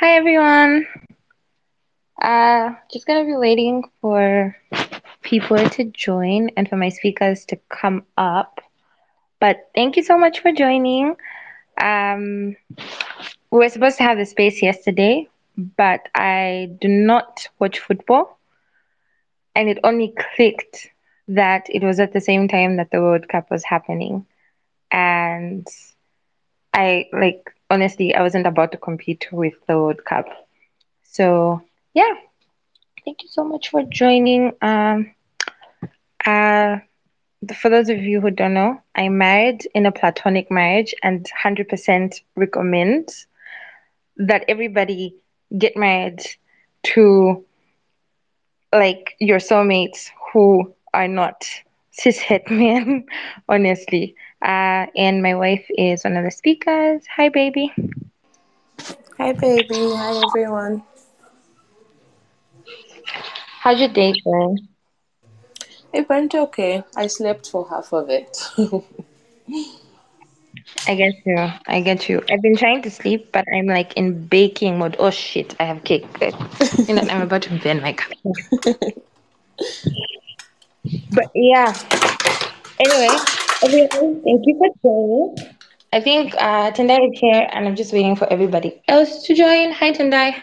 Hi everyone. Uh, just gonna be waiting for people to join and for my speakers to come up. But thank you so much for joining. Um, we were supposed to have the space yesterday, but I do not watch football, and it only clicked that it was at the same time that the World Cup was happening, and I like honestly I wasn't about to compete with the World Cup. So yeah, thank you so much for joining. Um, uh, for those of you who don't know, I'm married in a platonic marriage and 100% recommend that everybody get married to like your soulmates who are not cishet men, honestly. Uh, and my wife is one of the speakers. Hi, baby. Hi, baby. Hi, everyone. How's your day going? It went okay. I slept for half of it. I get you. I get you. I've been trying to sleep, but I'm like in baking mode. Oh shit, I have cake. You know, I'm about to burn my cup. But yeah. Anyway, everyone, thank you for joining. I think uh, Tendai is here, and I'm just waiting for everybody else to join. Hi, Tendai.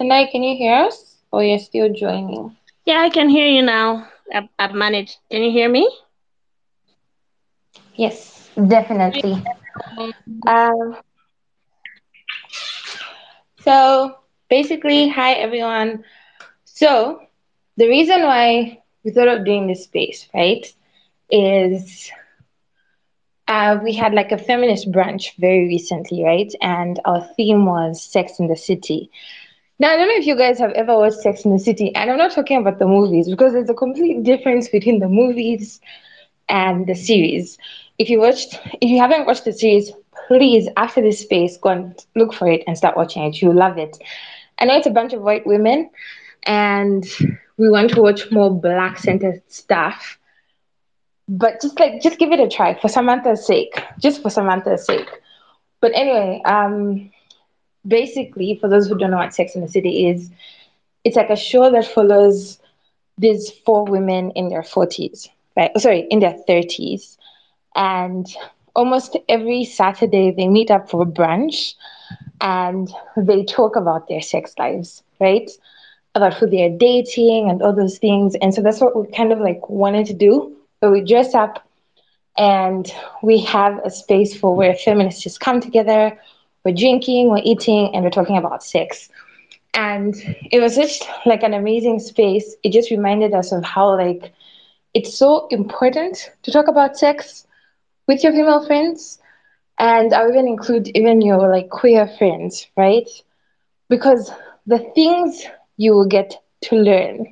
Tendai, can you hear us? Or you're still joining? Yeah, I can hear you now. I've, I've managed. Can you hear me? Yes, definitely. Um, so basically, hi everyone. So the reason why we thought of doing this space, right, is uh, we had like a feminist brunch very recently, right? And our theme was Sex in the City. Now, I don't know if you guys have ever watched Sex in the City, and I'm not talking about the movies because there's a complete difference between the movies and the series. If you watched, if you haven't watched the series, please after this space go and look for it and start watching it. You'll love it. I know it's a bunch of white women, and we want to watch more black centered stuff. But just like just give it a try for Samantha's sake, just for Samantha's sake. But anyway, um, basically, for those who don't know what Sex in the City is, it's like a show that follows these four women in their 40s, right? Oh, sorry, in their 30s. And almost every Saturday they meet up for brunch and they talk about their sex lives, right? About who they're dating and all those things. And so that's what we kind of like wanted to do. But we dress up and we have a space for where feminists just come together. We're drinking, we're eating, and we're talking about sex and it was just like an amazing space it just reminded us of how like it's so important to talk about sex with your female friends and i even include even your like queer friends right because the things you will get to learn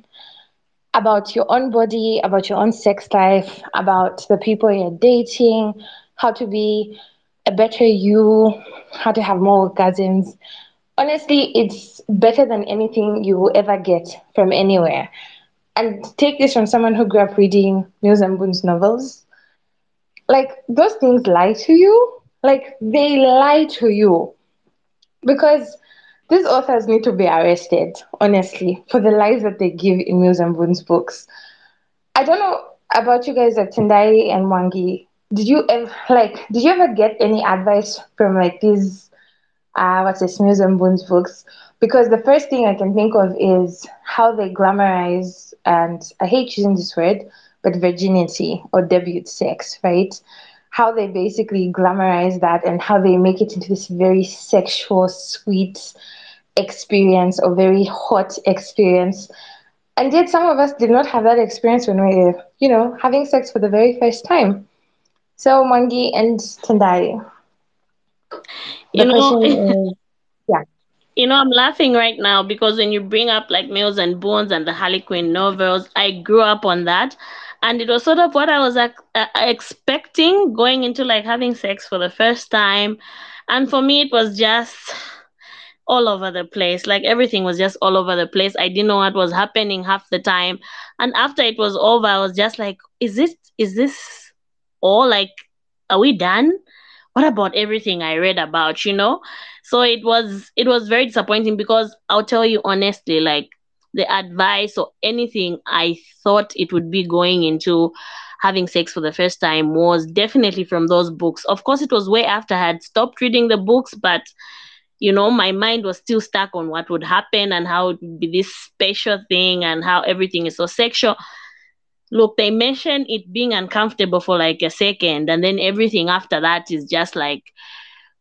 about your own body about your own sex life about the people you're dating how to be a better you how to have more orgasms honestly, it's better than anything you will ever get from anywhere. And take this from someone who grew up reading Mills and Boon's novels. Like, those things lie to you. Like, they lie to you. Because these authors need to be arrested, honestly, for the lies that they give in Mills and Boon's books. I don't know about you guys at Tendai and Mwangi. Did you ever, like, did you ever get any advice from, like, these uh, what's this, Mills and Boon's books, because the first thing I can think of is how they glamorize, and I hate using this word, but virginity or debut sex, right? How they basically glamorize that and how they make it into this very sexual, sweet experience or very hot experience. And yet, some of us did not have that experience when we were, you know, having sex for the very first time. So, Mangi and Tendai, You know, is, yeah. you know, I'm laughing right now because when you bring up like Mills and Boons and the Harlequin novels, I grew up on that. And it was sort of what I was uh, expecting going into like having sex for the first time. And for me, it was just all over the place. Like everything was just all over the place. I didn't know what was happening half the time. And after it was over, I was just like, is this, is this all? Like, are we done? What about everything I read about, you know? So it was it was very disappointing because I'll tell you honestly, like the advice or anything I thought it would be going into having sex for the first time was definitely from those books. Of course, it was way after I had stopped reading the books, but you know, my mind was still stuck on what would happen and how it would be this special thing and how everything is so sexual. Look, they mentioned it being uncomfortable for like a second, and then everything after that is just like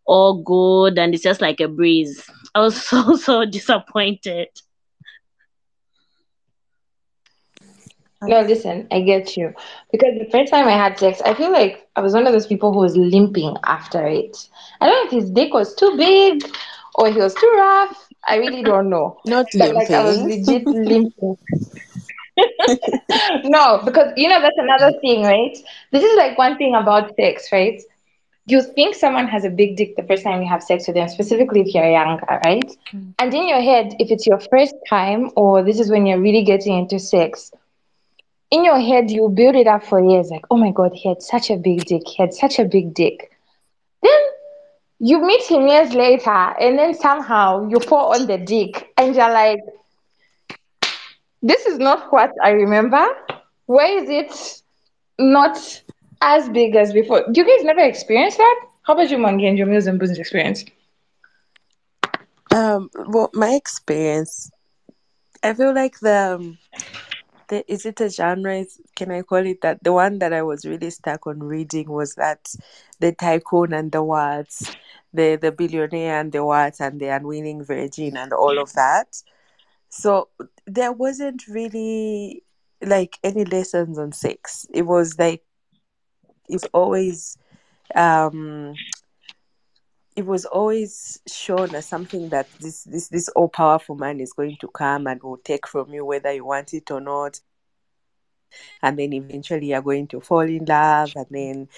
all good and it's just like a breeze. I was so, so disappointed. No, listen, I get you. Because the first time I had sex, I feel like I was one of those people who was limping after it. I don't know if his dick was too big or he was too rough. I really don't know. Not But like I was legit limping. no, because you know that's another thing, right? This is like one thing about sex, right? You think someone has a big dick the first time you have sex with them, specifically if you're younger, right? Mm. And in your head, if it's your first time or this is when you're really getting into sex, in your head you build it up for years, like, oh my god, he had such a big dick, he had such a big dick. Then you meet him years later, and then somehow you fall on the dick, and you're like, this is not what I remember. Why is it not as big as before? Do you guys never experience that? How about you, Mangi, and your Mills and Boons experience? Um, well, my experience, I feel like the, um, the is it a genre? Can I call it that? The one that I was really stuck on reading was that the tycoon and the what, the the billionaire and the what, and the unwilling virgin and all of that. So there wasn't really like any lessons on sex. It was like it's always um it was always shown as something that this this this all powerful man is going to come and will take from you whether you want it or not. And then eventually you're going to fall in love and then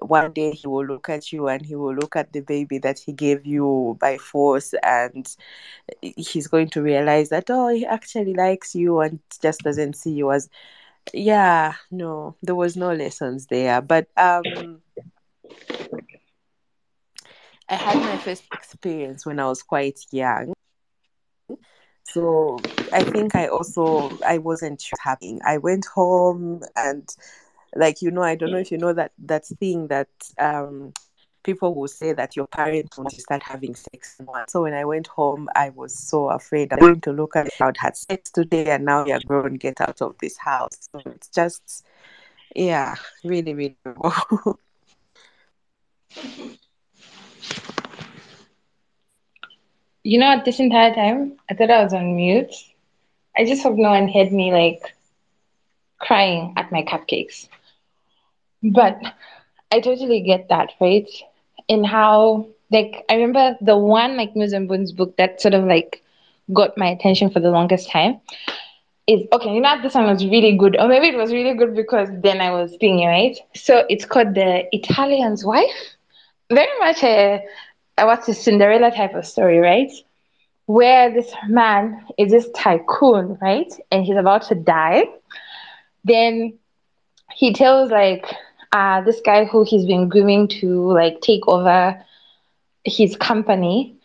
one day he will look at you and he will look at the baby that he gave you by force and he's going to realize that oh he actually likes you and just doesn't see you as yeah no there was no lessons there. But um I had my first experience when I was quite young. So I think I also I wasn't happening. I went home and like you know, I don't know if you know that that thing that um people will say that your parents want to start having sex. So when I went home, I was so afraid I'm going to look at how had sex today and now you're grown, get out of this house. So it's just yeah, really, really You know, this entire time, I thought I was on mute. I just hope no one heard me like crying at my cupcakes. But I totally get that, right? In how, like, I remember the one like Mills and Boons book that sort of like got my attention for the longest time is okay. You know, this one was really good, or maybe it was really good because then I was thinking, right? So it's called The Italian's Wife. Very much a, a what's a Cinderella type of story, right? Where this man is this tycoon, right? And he's about to die. Then he tells like uh, this guy who he's been grooming to like take over his company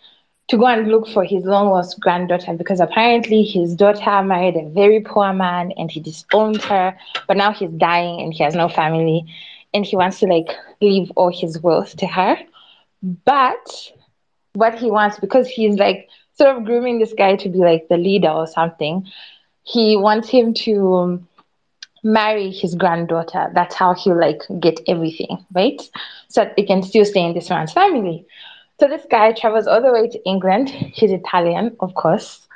to go and look for his long lost granddaughter because apparently his daughter married a very poor man and he disowned her, but now he's dying and he has no family and he wants to like leave all his wealth to her. But what he wants, because he's like sort of grooming this guy to be like the leader or something, he wants him to marry his granddaughter. That's how he'll like get everything, right? So that it can still stay in this man's family. So this guy travels all the way to England. He's Italian, of course.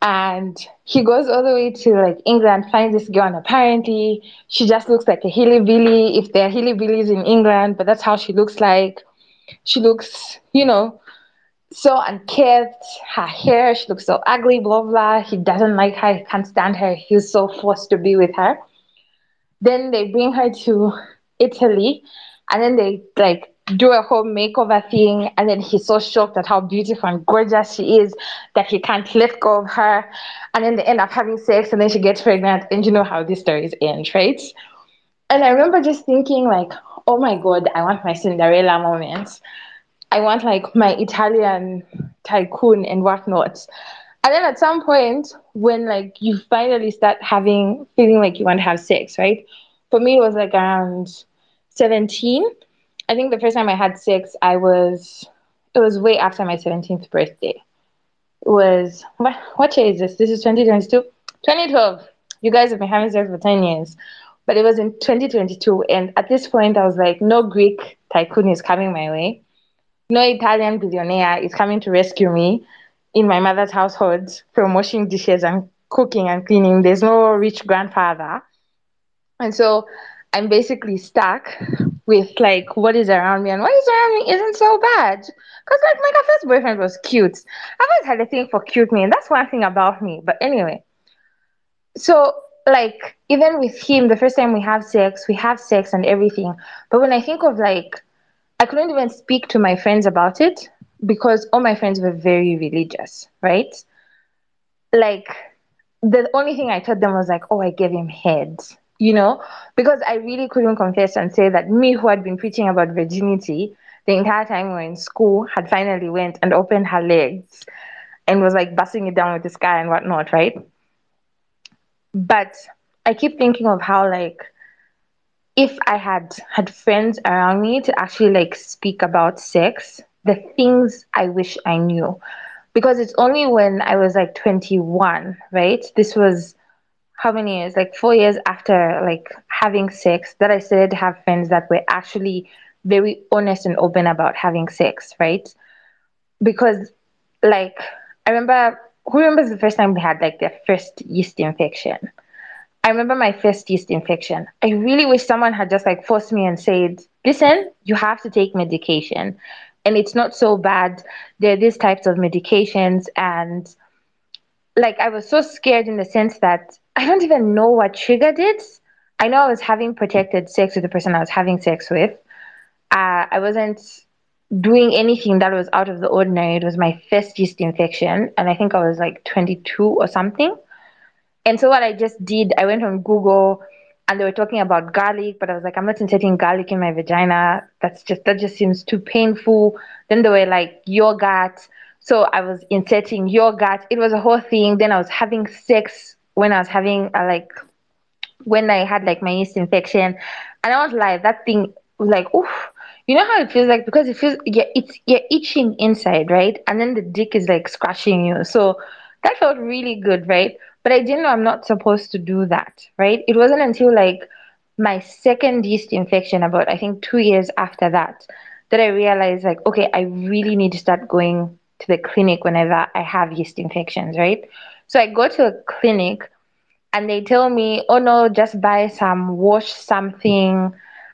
And he goes all the way to like England, finds this girl, and apparently she just looks like a hillbilly. If there are hillbillies in England, but that's how she looks like. She looks, you know, so unkempt. Her hair, she looks so ugly, blah blah. He doesn't like her, he can't stand her. He's so forced to be with her. Then they bring her to Italy, and then they like do a whole makeover thing. And then he's so shocked at how beautiful and gorgeous she is that he can't let go of her. And then they end up having sex, and then she gets pregnant. And you know how these stories end, right? And I remember just thinking, like, oh my god, I want my Cinderella moment. I want like my Italian tycoon and whatnot. And then at some point, when like you finally start having feeling like you want to have sex, right? For me, it was like around 17. I think the first time I had sex, I was it was way after my 17th birthday. It was what what year is this? This is 2022? 2012. You guys have been having sex for 10 years. But it was in 2022. And at this point I was like, no Greek tycoon is coming my way. No Italian billionaire is coming to rescue me in my mother's household from washing dishes and cooking and cleaning. There's no rich grandfather. And so I'm basically stuck with like what is around me and what is around me isn't so bad. Because like my first boyfriend was cute. I've always had a thing for cute men. And that's one thing about me. But anyway. So like even with him, the first time we have sex, we have sex and everything. But when I think of like I couldn't even speak to my friends about it because all my friends were very religious, right? Like the only thing I told them was like, oh, I gave him head, you know, because I really couldn't confess and say that me who had been preaching about virginity the entire time we were in school had finally went and opened her legs and was like busting it down with this guy and whatnot, right? But I keep thinking of how like if I had had friends around me to actually like speak about sex, the things I wish I knew. Because it's only when I was like 21, right? This was how many years? Like four years after like having sex that I started to have friends that were actually very honest and open about having sex, right? Because like I remember who remembers the first time we had like their first yeast infection? I remember my first yeast infection. I really wish someone had just like forced me and said, listen, you have to take medication. And it's not so bad. There are these types of medications. And like I was so scared in the sense that I don't even know what triggered it. I know I was having protected sex with the person I was having sex with. Uh, I wasn't doing anything that was out of the ordinary. It was my first yeast infection. And I think I was like 22 or something. And so what I just did, I went on Google and they were talking about garlic, but I was like, I'm not inserting garlic in my vagina. That's just that just seems too painful. Then they were like yogurt. So I was inserting yogurt. It was a whole thing. Then I was having sex when I was having a, like when I had like my yeast infection. And I was like, that thing was like, oof. You know how it feels like because it feels yeah, it's you're itching inside, right? And then the dick is like scratching you. So that felt really good, right? But I didn't know I'm not supposed to do that, right? It wasn't until like my second yeast infection, about I think two years after that, that I realized like, okay, I really need to start going to the clinic whenever I have yeast infections, right? So I go to a clinic and they tell me, oh no, just buy some, wash something,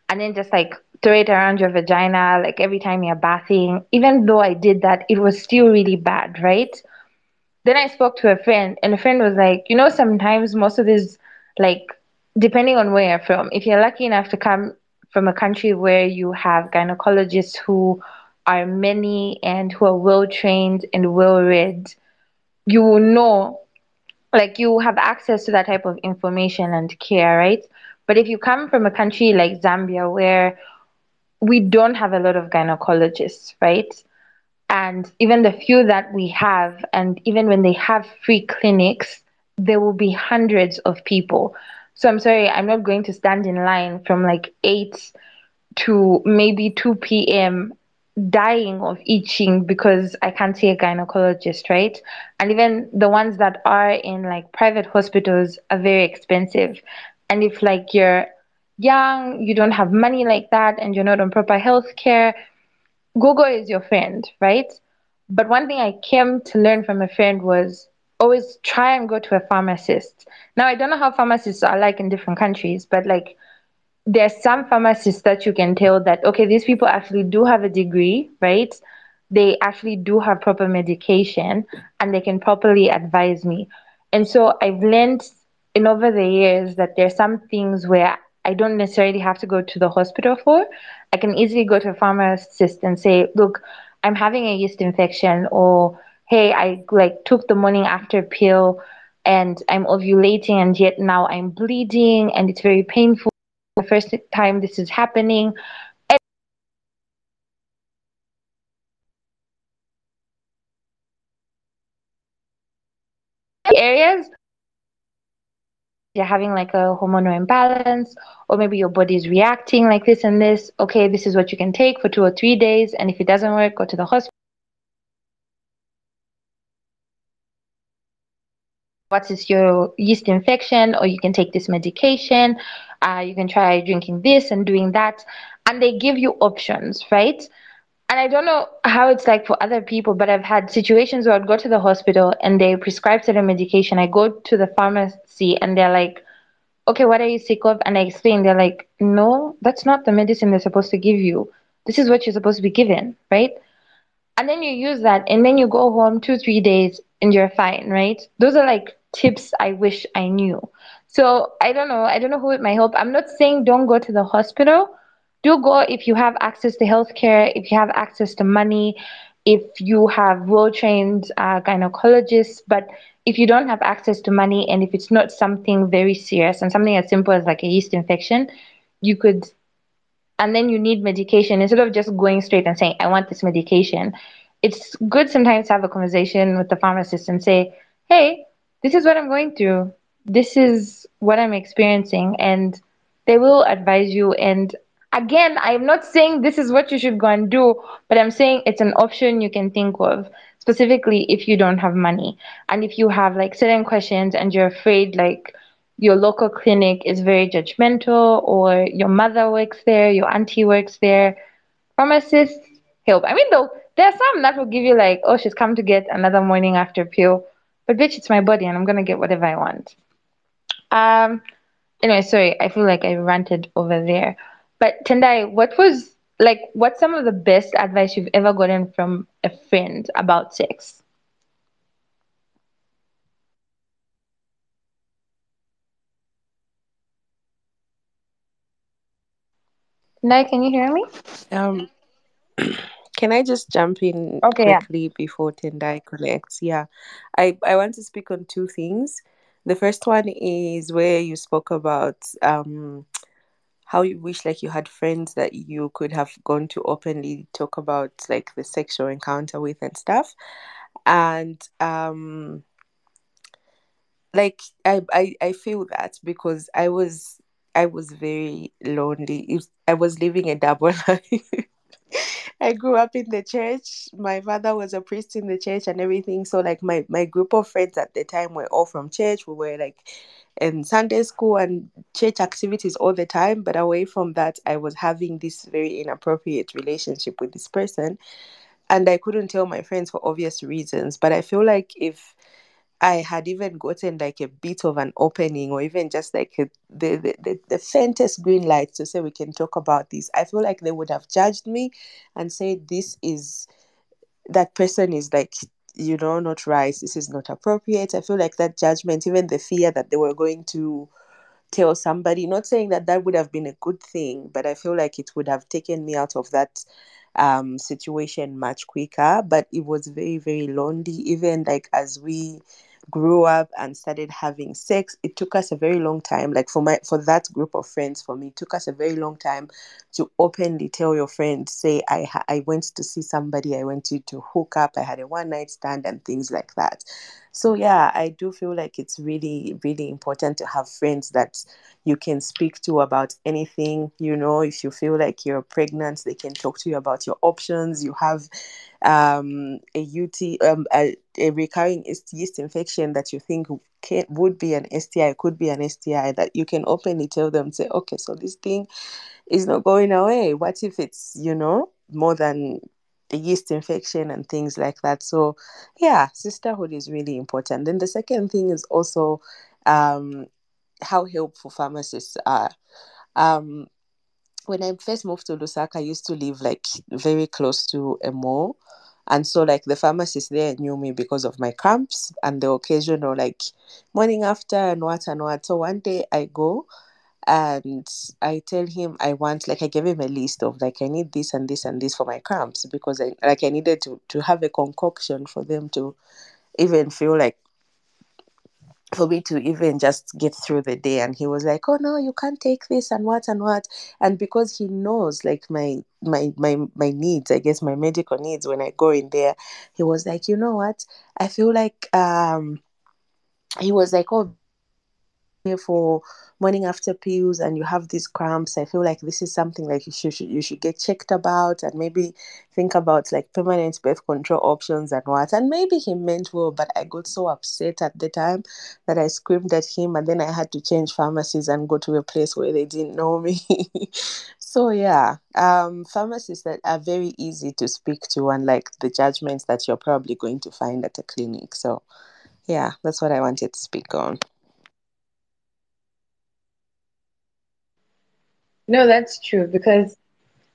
and then just like throw it around your vagina, like every time you're bathing. Even though I did that, it was still really bad, right? then I spoke to a friend, and a friend was like, you know, sometimes most of these, like, depending on where you're from, if you're lucky enough to come from a country where you have gynecologists who are many and who are well trained and well read, you will know, like, you have access to that type of information and care, right? But if you come from a country like Zambia where we don't have a lot of gynecologists, right? And even the few that we have, and even when they have free clinics, there will be hundreds of people. So I'm sorry, I'm not going to stand in line from like 8 to maybe 2 p.m. dying of itching because I can't see a gynecologist, right? And even the ones that are in like private hospitals are very expensive. And if like you're young, you don't have money like that, and you're not on proper health care, Google is your friend, right? But one thing I came to learn from a friend was always try and go to a pharmacist. Now, I don't know how pharmacists are like in different countries, but like there's some pharmacists that you can tell that, okay, these people actually do have a degree, right? They actually do have proper medication and they can properly advise me. And so I've learned in over the years that there's some things where I don't necessarily have to go to the hospital for. I can easily go to a pharmacist and say, look, I'm having a yeast infection, or hey, I like took the morning after pill and I'm ovulating and yet now I'm bleeding and it's very painful. The first time this is happening. areas you're having like a hormonal imbalance or maybe your body is reacting like this and this okay this is what you can take for two or three days and if it doesn't work go to the hospital what is your yeast infection or you can take this medication uh, you can try drinking this and doing that and they give you options right and I don't know how it's like for other people, but I've had situations where I'd go to the hospital and they prescribe certain medication. I go to the pharmacy and they're like, okay, what are you sick of? And I explain, they're like, no, that's not the medicine they're supposed to give you. This is what you're supposed to be given, right? And then you use that and then you go home two, three days and you're fine, right? Those are like tips I wish I knew. So I don't know. I don't know who it might help. I'm not saying don't go to the hospital. Do go if you have access to healthcare, if you have access to money, if you have well trained uh, gynecologists. But if you don't have access to money and if it's not something very serious and something as simple as like a yeast infection, you could, and then you need medication instead of just going straight and saying, I want this medication. It's good sometimes to have a conversation with the pharmacist and say, hey, this is what I'm going through. This is what I'm experiencing. And they will advise you. And again, I'm not saying this is what you should go and do, but I'm saying it's an option you can think of, specifically if you don't have money. And if you have like certain questions and you're afraid, like, your local clinic is very judgmental, or your mother works there, your auntie works there, pharmacists help. I mean, though, there are some that will give you, like, oh, she's come to get another morning after pill but bitch, it's my body and I'm gonna get whatever I want. Um anyway, sorry, I feel like I ranted over there. But Tendai, what was like what's some of the best advice you've ever gotten from a friend about sex? Tendai, can you hear me? Um, can I just jump in Okay, yeah. quickly before Tendai connects? Yeah, I I want to speak on two things. The first one is where you spoke about um how you wish like you had friends that you could have gone to openly talk about like the sexual encounter with and stuff. And um like I I, I feel that because I was I was very lonely. I was living a double life. I grew up in the church. My father was a priest in the church and everything. So like my my group of friends at the time were all from church. We were like in Sunday school and church activities all the time. But away from that, I was having this very inappropriate relationship with this person. And I couldn't tell my friends for obvious reasons. But I feel like if I had even gotten like a bit of an opening or even just like a, the, the, the, the faintest green light to say we can talk about this, I feel like they would have judged me and said, This is that person is like, you know, not right. This is not appropriate. I feel like that judgment, even the fear that they were going to tell somebody, not saying that that would have been a good thing, but I feel like it would have taken me out of that um situation much quicker but it was very very lonely. Even like as we grew up and started having sex it took us a very long time. Like for my for that group of friends for me it took us a very long time to openly tell your friend say i i went to see somebody i went to to hook up i had a one night stand and things like that so yeah i do feel like it's really really important to have friends that you can speak to about anything you know if you feel like you're pregnant they can talk to you about your options you have um, a UT, um, a, a recurring yeast infection that you think can, would be an STI, could be an STI, that you can openly tell them, say, okay, so this thing is not going away. What if it's, you know, more than yeast infection and things like that? So, yeah, sisterhood is really important. Then the second thing is also um, how helpful pharmacists are. Um, when I first moved to Lusaka, I used to live like very close to a mall. And so, like, the pharmacist there knew me because of my cramps and the occasional, like, morning after and what and what. So, one day I go and I tell him I want, like, I gave him a list of, like, I need this and this and this for my cramps because, I, like, I needed to, to have a concoction for them to even feel like for me to even just get through the day. And he was like oh no you can't take this and what and what. And because he knows like my my my my needs i guess my medical needs when i go in there he was like you know what? I feel like um he was like oh for morning after pills and you have these cramps i feel like this is something like you should you should get checked about and maybe think about like permanent birth control options and what. And maybe he meant well but i got so upset at the time that i screamed at him and then i had to change pharmacies and go to a place where they didn't know me. So yeah um pharmacies that are very easy to speak to unlike the judgments that you're probably going to find at a clinic. So yeah that's what i wanted to speak on No, that's true because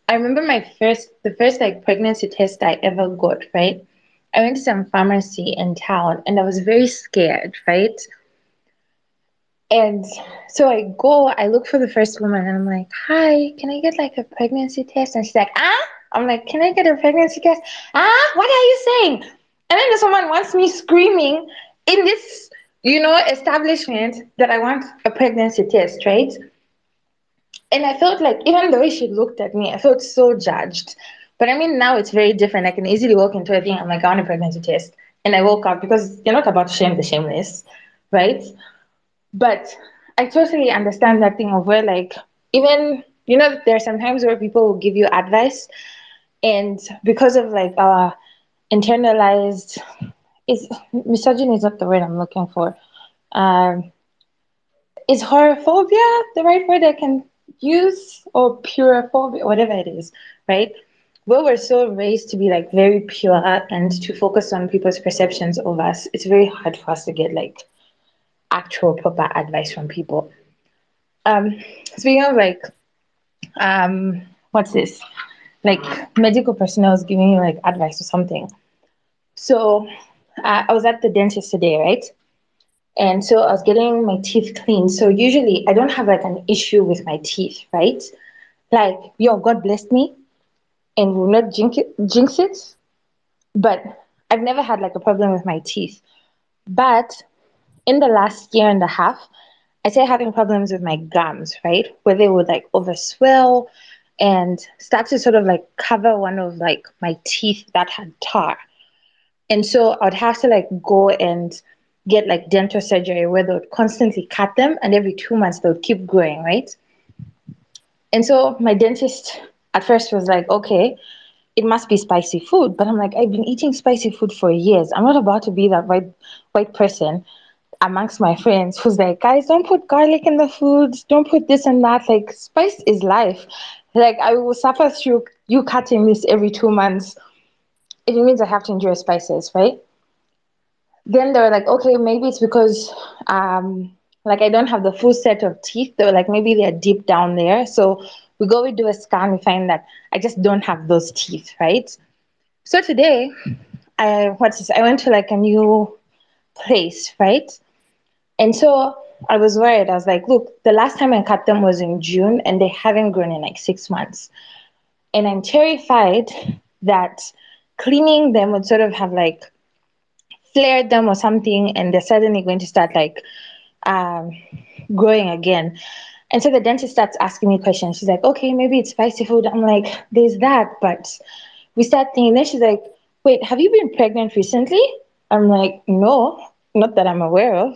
I remember my first, the first like pregnancy test I ever got, right? I went to some pharmacy in town and I was very scared, right? And so I go, I look for the first woman and I'm like, hi, can I get like a pregnancy test? And she's like, ah? I'm like, can I get a pregnancy test? Ah, what are you saying? And then this woman wants me screaming in this, you know, establishment that I want a pregnancy test, right? And I felt like even the way she looked at me, I felt so judged. But I mean, now it's very different. I can easily walk into a thing. I'm like, I want a pregnancy test, and I woke up because you're not about to shame the shameless, right? But I totally understand that thing of where like even you know there are some times where people will give you advice, and because of like our internalized is misogyny is not the word I'm looking for. Um, is whorephobia the right word I can use or purophobia, whatever it is, right? Where we're so raised to be like very pure and to focus on people's perceptions of us, it's very hard for us to get like actual proper advice from people. Um, speaking of like, um, what's this? Like medical personnel is giving you like advice or something. So uh, I was at the dentist today, right? And so I was getting my teeth cleaned. So usually I don't have like an issue with my teeth, right? Like, yo, God blessed me and will not jinx it, jinx it. But I've never had like a problem with my teeth. But in the last year and a half, I started having problems with my gums, right? Where they would like overswell and start to sort of like cover one of like my teeth that had tar. And so I'd have to like go and get like dental surgery where they would constantly cut them and every two months they would keep growing, right? And so my dentist at first was like, okay, it must be spicy food. But I'm like, I've been eating spicy food for years. I'm not about to be that white white person amongst my friends who's like, guys, don't put garlic in the food, don't put this and that. Like spice is life. Like I will suffer through you cutting this every two months. It means I have to enjoy spices, right? Then they were like, okay, maybe it's because um, like I don't have the full set of teeth. They were like, maybe they're deep down there. So we go, we do a scan, we find that I just don't have those teeth, right? So today, I what's this? I went to like a new place, right? And so I was worried. I was like, look, the last time I cut them was in June, and they haven't grown in like six months. And I'm terrified that cleaning them would sort of have like flared them or something and they're suddenly going to start like um, growing again. And so the dentist starts asking me questions. She's like, okay, maybe it's spicy food. I'm like, there's that. But we start thinking, then she's like, wait, have you been pregnant recently? I'm like, no, not that I'm aware of.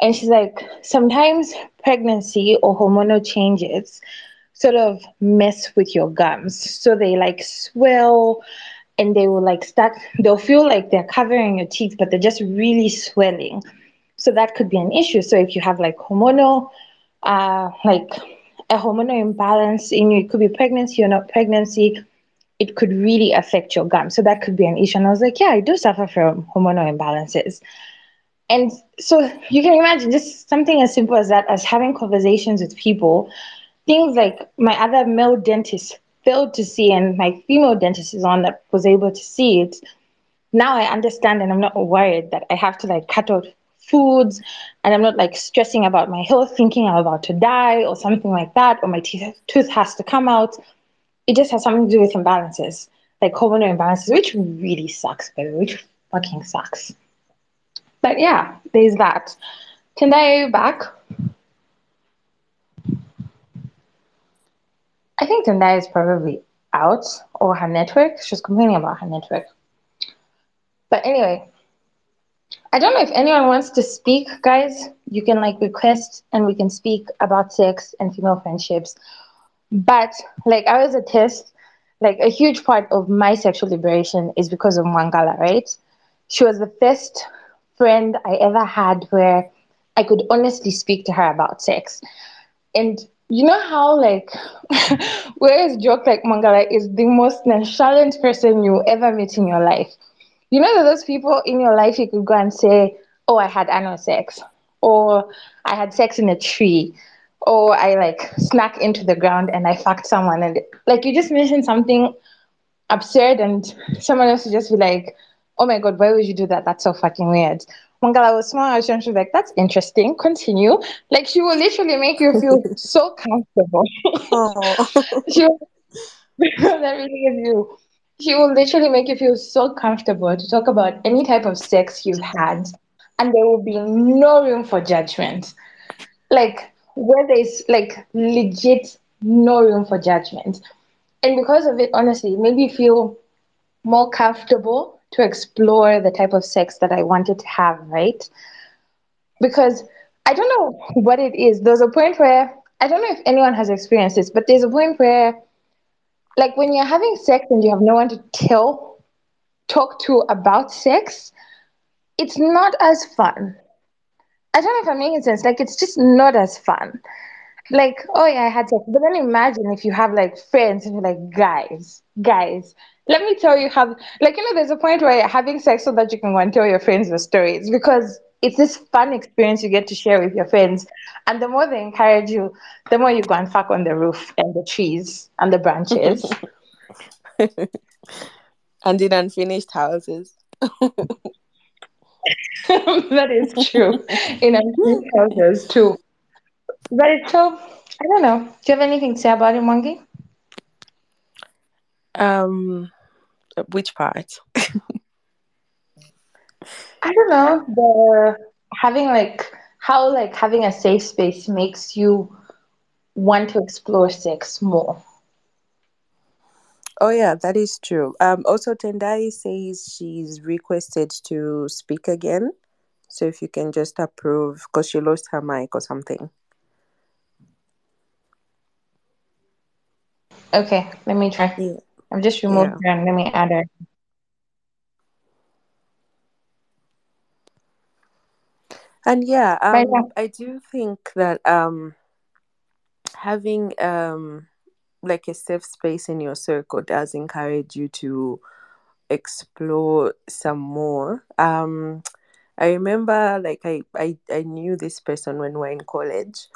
And she's like, sometimes pregnancy or hormonal changes sort of mess with your gums. So they like swell and they will like start they'll feel like they're covering your teeth but they're just really swelling. So that could be an issue. So if you have like hormonal uh like a hormonal imbalance in you it could be pregnancy or not pregnancy it could really affect your gums so that could be an issue. And i was like yeah i do suffer from hormonal imbalances. And so you can imagine just something as simple as that as having conversations with people things like my other male dentist failed to see, and my female dentist is on that was able to see it. Now I understand, and I'm not worried that I have to like cut out foods, and I'm not like stressing about my health, thinking I'm about to die or something like that, or my teeth, tooth has to come out. It just has something to do with imbalances, like hormonal imbalances, which really sucks, by the way, which fucking sucks. But yeah, there's that. Are you back? I think Tendai is probably out or her network. She's complaining about her network. But anyway, I don't know if anyone wants to speak, guys. You can like request and we can speak about sex and female friendships. But like I was a test, like a huge part of my sexual liberation is because of Mangala, right? She was the first friend I ever had where I could honestly speak to her about sex. And you know how like whereas joke like Mangala is the most nonchalant person you ever meet in your life. You know that those people in your life you could go and say, Oh, I had anal sex, or I had sex in a tree, or I like snuck into the ground and I fucked someone and like you just mentioned something absurd and someone else would just be like, Oh my god, why would you do that? That's so fucking weird. Mangala was and she was like, That's interesting. Continue. Like she will literally make you feel so comfortable. Oh. she will, that really is you. She will literally make you feel so comfortable to talk about any type of sex you've had, and there will be no room for judgment. Like where there's like legit no room for judgment. And because of it, honestly, it made me feel more comfortable to explore the type of sex that I wanted to have, right? Because I don't know what it is. There's a point where I don't know if anyone has experienced this, but there's a point where, like, when you're having sex and you have no one to tell, talk to about sex, it's not as fun. I don't know if I'm making sense. Like, it's just not as fun. Like, oh yeah, I had sex. But then imagine if you have like friends and you're like, guys, guys, let me tell you how, like, you know, there's a point where having sex so that you can go and tell your friends the stories because it's this fun experience you get to share with your friends. And the more they encourage you, the more you go and fuck on the roof and the trees and the branches. and in unfinished houses. that is true. In unfinished houses too. But it's so, I don't know. Do you have anything to say about it, Monkey? Um, which part? I don't know. The having like how like having a safe space makes you want to explore sex more. Oh yeah, that is true. Um, also Tendai says she's requested to speak again. So if you can just approve, because she lost her mic or something. Okay, let me try. Yeah. I've just removed Yeah. her and let me add her. And yeah, um. I do think that um, having um, like a safe space in your circle does encourage you to explore some more. Um, I remember like I, I, I knew this person when we were in college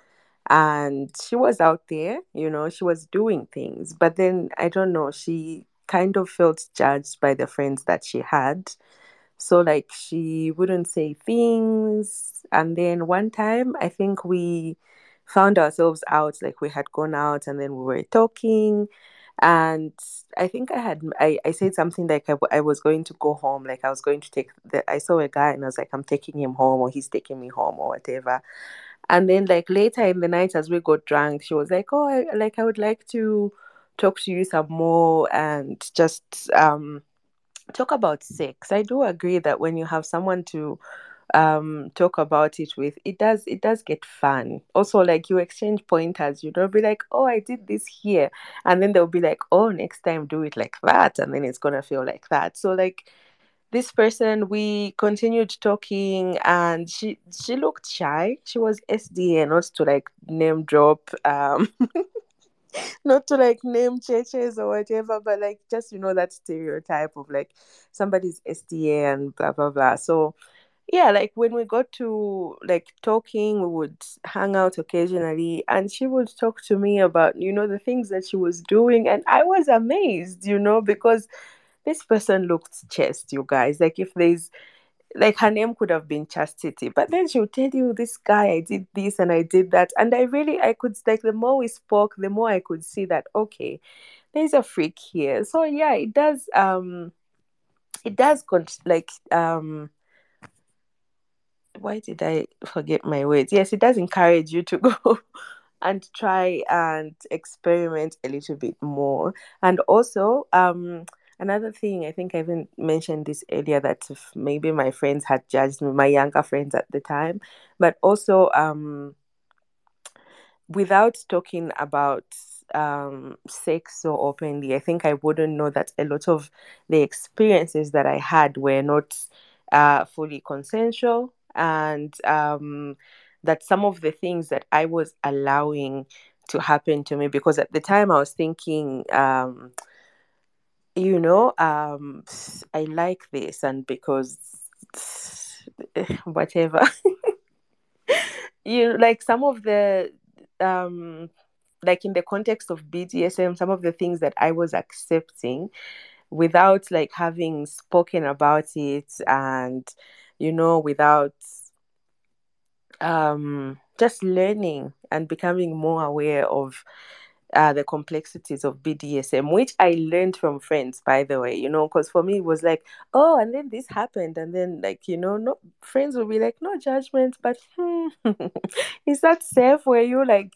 and she was out there, you know, she was doing things. But then I don't know, she kind of felt judged by the friends that she had. So like she wouldn't say things. And then one time I think we found ourselves out, like we had gone out and then we were talking. And I think I had I, I said something like I, I was going to go home, like I was going to take the I saw a guy and I was like, I'm taking him home or he's taking me home or whatever. And then like later in the night as we got drunk, she was like, Oh, I, like I would like to talk to you some more and just um talk about sex. I do agree that when you have someone to um talk about it with it does it does get fun. Also like you exchange pointers you know be like oh i did this here. And then they'll be like oh next time do it like that. And then it's gonna feel like that. So like this person we continued talking and she she looked shy. She was sda not to like name drop um not to like name churches or whatever but like just you know that stereotype of like somebody's sda and blah blah blah. So yeah like when we got to like talking we would hang out occasionally and she would talk to me about you know the things that she was doing and i was amazed you know because this person looked chaste you guys like if there's like her name could have been chastity but then she'll tell you this guy i did this and i did that and i really i could like the more we spoke the more i could see that okay there's a freak here so yeah it does um it does con- like um why did I forget my words? Yes, it does encourage you to go and try and experiment a little bit more. And also, um, another thing, I think I even mentioned this earlier that maybe my friends had judged me, my younger friends at the time, but also um, without talking about um, sex so openly, I think I wouldn't know that a lot of the experiences that I had were not uh, fully consensual and um, that some of the things that I was allowing to happen to me because at the time I was thinking um, you know um, I like this and because whatever. You like some of the um like in the context of BDSM some of the things that I was accepting without like having spoken about it and you know without um just learning and becoming more aware of uh, the complexities of BDSM, which I learned from friends, by the way, you know, because for me it was like, oh, and then this happened, and then like you know, no friends will be like, no judgment, but hmm, is that safe? Were you like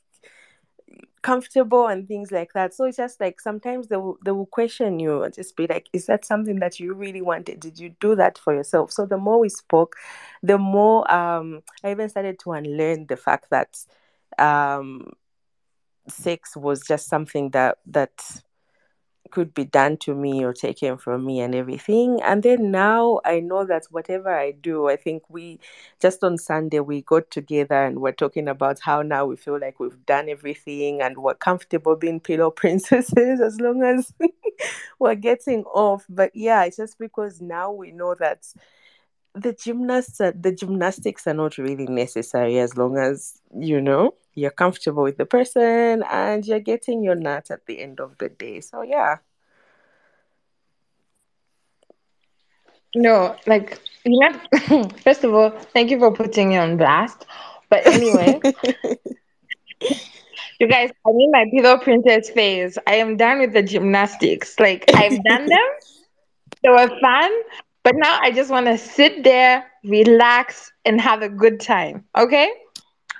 comfortable and things like that? So it's just like sometimes they will they will question you and just be like, is that something that you really wanted? Did you do that for yourself? So the more we spoke, the more um, I even started to unlearn the fact that um sex was just something that that could be done to me or taken from me and everything. And then now i know that whatever i do i think we just on sunday we got together and we're talking about how now we feel like we've done everything and we're comfortable being pillow princesses as long as we're getting off. But yeah it's just because now we know that the gymnasts are, the gymnastics are not really necessary as long as you know you're comfortable with the person and you're getting your nut at the end of the day so yeah No, like you know. first of all, thank you for putting me on blast. But anyway, you guys, I'm in my pillow princess phase. I am done with the gymnastics. Like I've done them. They were fun, but now I just want to sit there, relax, and have a good time. Okay.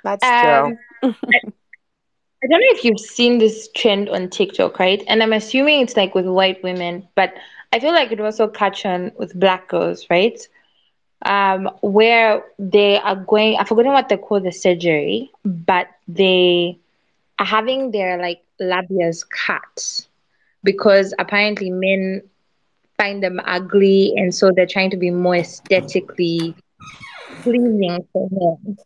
that's true Um, I don't know if you've seen this trend on TikTok, right? And I'm assuming it's like with white women, but I feel like it also catch on with black girls, right? Um, where they are going, I've forgotten what they call the surgery, but they are having their like labias cut because apparently men find them ugly, and so they're trying to be more aesthetically pleasing for men.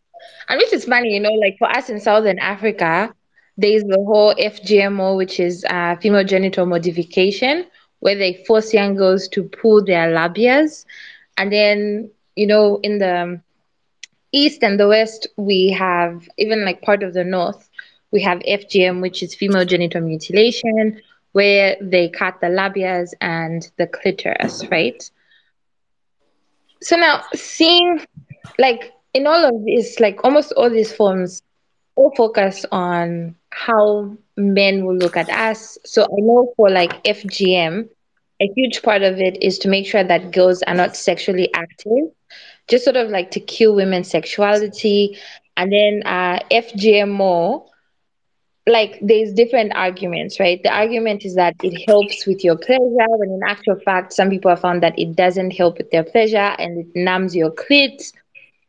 And which is funny, you know, like for us in Southern Africa, there's the whole FGMO, which is uh, female genital modification, where they force young girls to pull their labias. And then, you know, in the east and the west, we have, even like part of the north, we have FGM, which is female genital mutilation, where they cut the labias and the clitoris, right? So now seeing like in all of this, like almost all these forms all focus on how men will look at us. So I know for like FGM, a huge part of it is to make sure that girls are not sexually active, just sort of like to kill women's sexuality. And then uh, FGMO, like there's different arguments, right? The argument is that it helps with your pleasure, when in actual fact, some people have found that it doesn't help with their pleasure and it numbs your clit.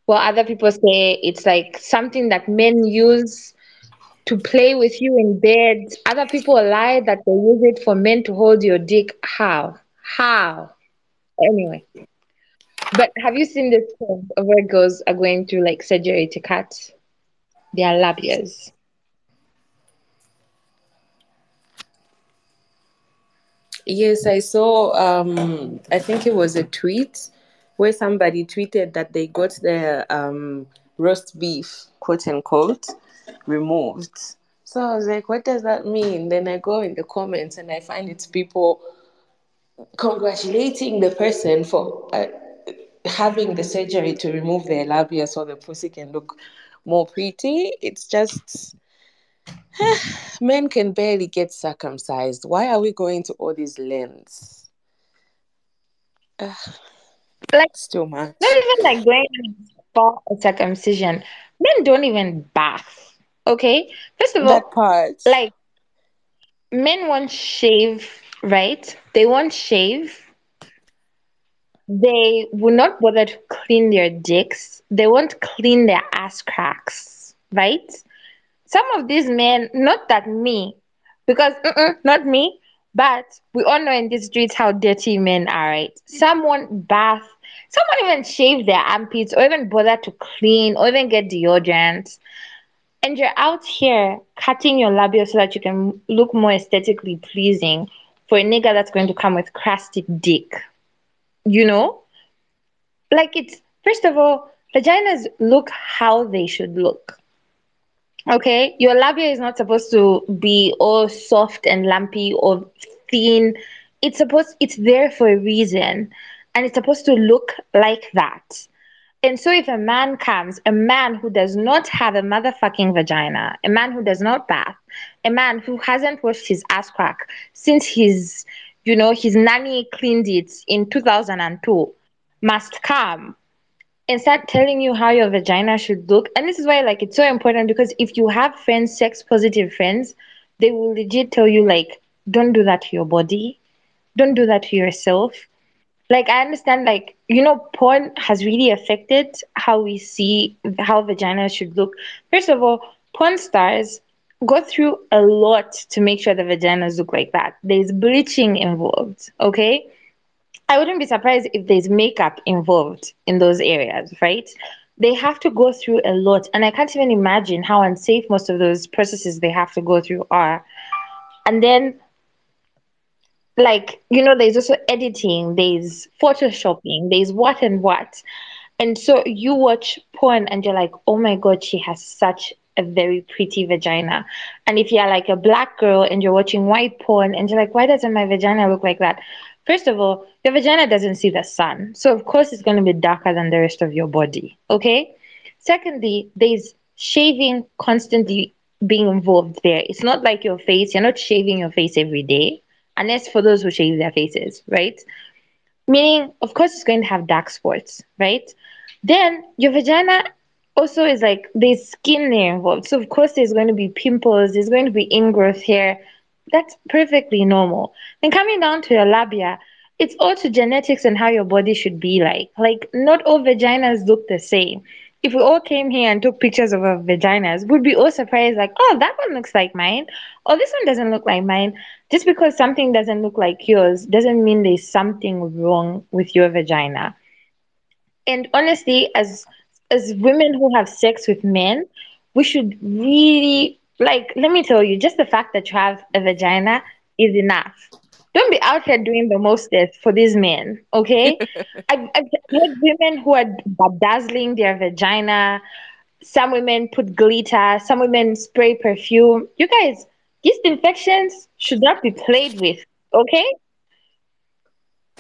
While other people say it's like something that men use to play with you in bed. Other people lie that they use it for men to hold your dick. How? How? Anyway. But have you seen this where girls are going through like surgery to cut their labias? Yes, I saw. Um, I think it was a tweet where somebody tweeted that they got their um, roast beef, quote unquote, removed. So I was like, what does that mean? Then I go in the comments and I find it's people congratulating the person for uh, having the surgery to remove their labia so the pussy can look more pretty. It's just men can barely get circumcised. Why are we going to all these lengths? Like It's too much. not even like going for a circumcision. Men don't even bath. Okay? First of all, That part. like men won't shave, right? They won't shave. They will not bother to clean their dicks. They won't clean their ass cracks, right? Some of these men, not that me, because not me, but we all know in these streets how dirty men are, right? Someone bath, someone even shave their armpits or even bother to clean or even get deodorant. And you're out here cutting your labia so that you can look more aesthetically pleasing for a nigga that's going to come with crusty dick. You know? Like it's, first of all, vaginas look how they should look. Okay, your labia is not supposed to be all soft and lumpy or thin. It's supposed it's there for a reason and it's supposed to look like that. And so if a man comes, a man who does not have a motherfucking vagina, a man who does not bath, a man who hasn't washed his ass crack since his you know his nanny cleaned it in 2002 must come and start telling you how your vagina should look. And this is why like it's so important because if you have friends, sex positive friends, they will legit tell you like, don't do that to your body. Don't do that to yourself. Like I understand like, you know, porn has really affected how we see how vagina should look. First of all, porn stars go through a lot to make sure the vaginas look like that. There's bleaching involved, okay? I wouldn't be surprised if there's makeup involved in those areas, right? They have to go through a lot, and I can't even imagine how unsafe most of those processes they have to go through are. And then, like, you know, there's also editing, there's photoshopping, there's what and what. And so you watch porn and you're like, oh my God, she has such a very pretty vagina. And if you're like a black girl and you're watching white porn and you're like, why doesn't my vagina look like that? First of all, your vagina doesn't see the sun. So, of course, it's going to be darker than the rest of your body. Okay? Secondly, there's shaving constantly being involved there. It's not like your face, you're not shaving your face every day, unless for those who shave their faces, right? Meaning, of course, it's going to have dark spots, right? Then your vagina also is like there's skin there involved. So, of course, there's going to be pimples, there's going to be ingrowth here. That's perfectly normal. And coming down to your labia, it's all to genetics and how your body should be like. Like, not all vaginas look the same. If we all came here and took pictures of our vaginas, we'd be all surprised, like, oh, that one looks like mine, or this one doesn't look like mine. Just because something doesn't look like yours doesn't mean there's something wrong with your vagina. And honestly, as as women who have sex with men, we should really like let me tell you, just the fact that you have a vagina is enough. Don't be out here doing the mostest for these men, okay? I've, I've heard women who are dazzling their vagina. Some women put glitter. Some women spray perfume. You guys, yeast infections should not be played with, okay?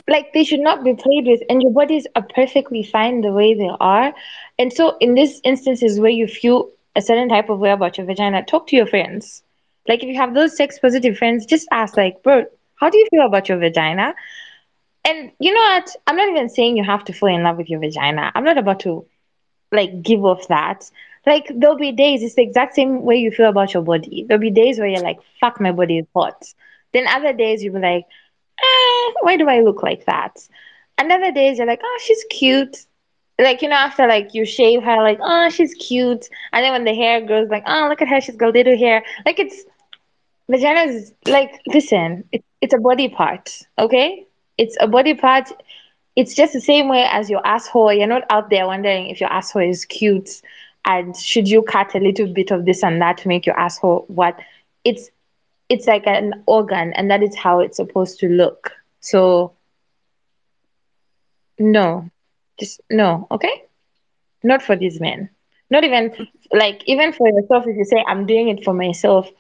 like they should not be played with and your bodies are perfectly fine the way they are and so in these instances where you feel a certain type of way about your vagina. Talk to your friends. Like if you have those sex positive friends just ask like bro how do you feel about your vagina? And you know what? I'm not even saying you have to fall in love with your vagina. I'm not about to like give off that. Like there'll be days it's the exact same way you feel about your body. There'll be days where you're like fuck my body is hot. Then other days you'll be like eh, why do I look like that? And other days you're like, oh, she's cute. Like, you know, after like you shave her, like, oh, she's cute. And then when the hair grows, like, oh, look at her, she's got little hair. Like, it's vagina is like, listen, it, it's a body part, okay? It's a body part. It's just the same way as your asshole. You're not out there wondering if your asshole is cute and should you cut a little bit of this and that to make your asshole what? It's it's like an organ and that is how it's supposed to look so no just no okay? Not for these men not even like even for yourself if you say i'm doing it for myself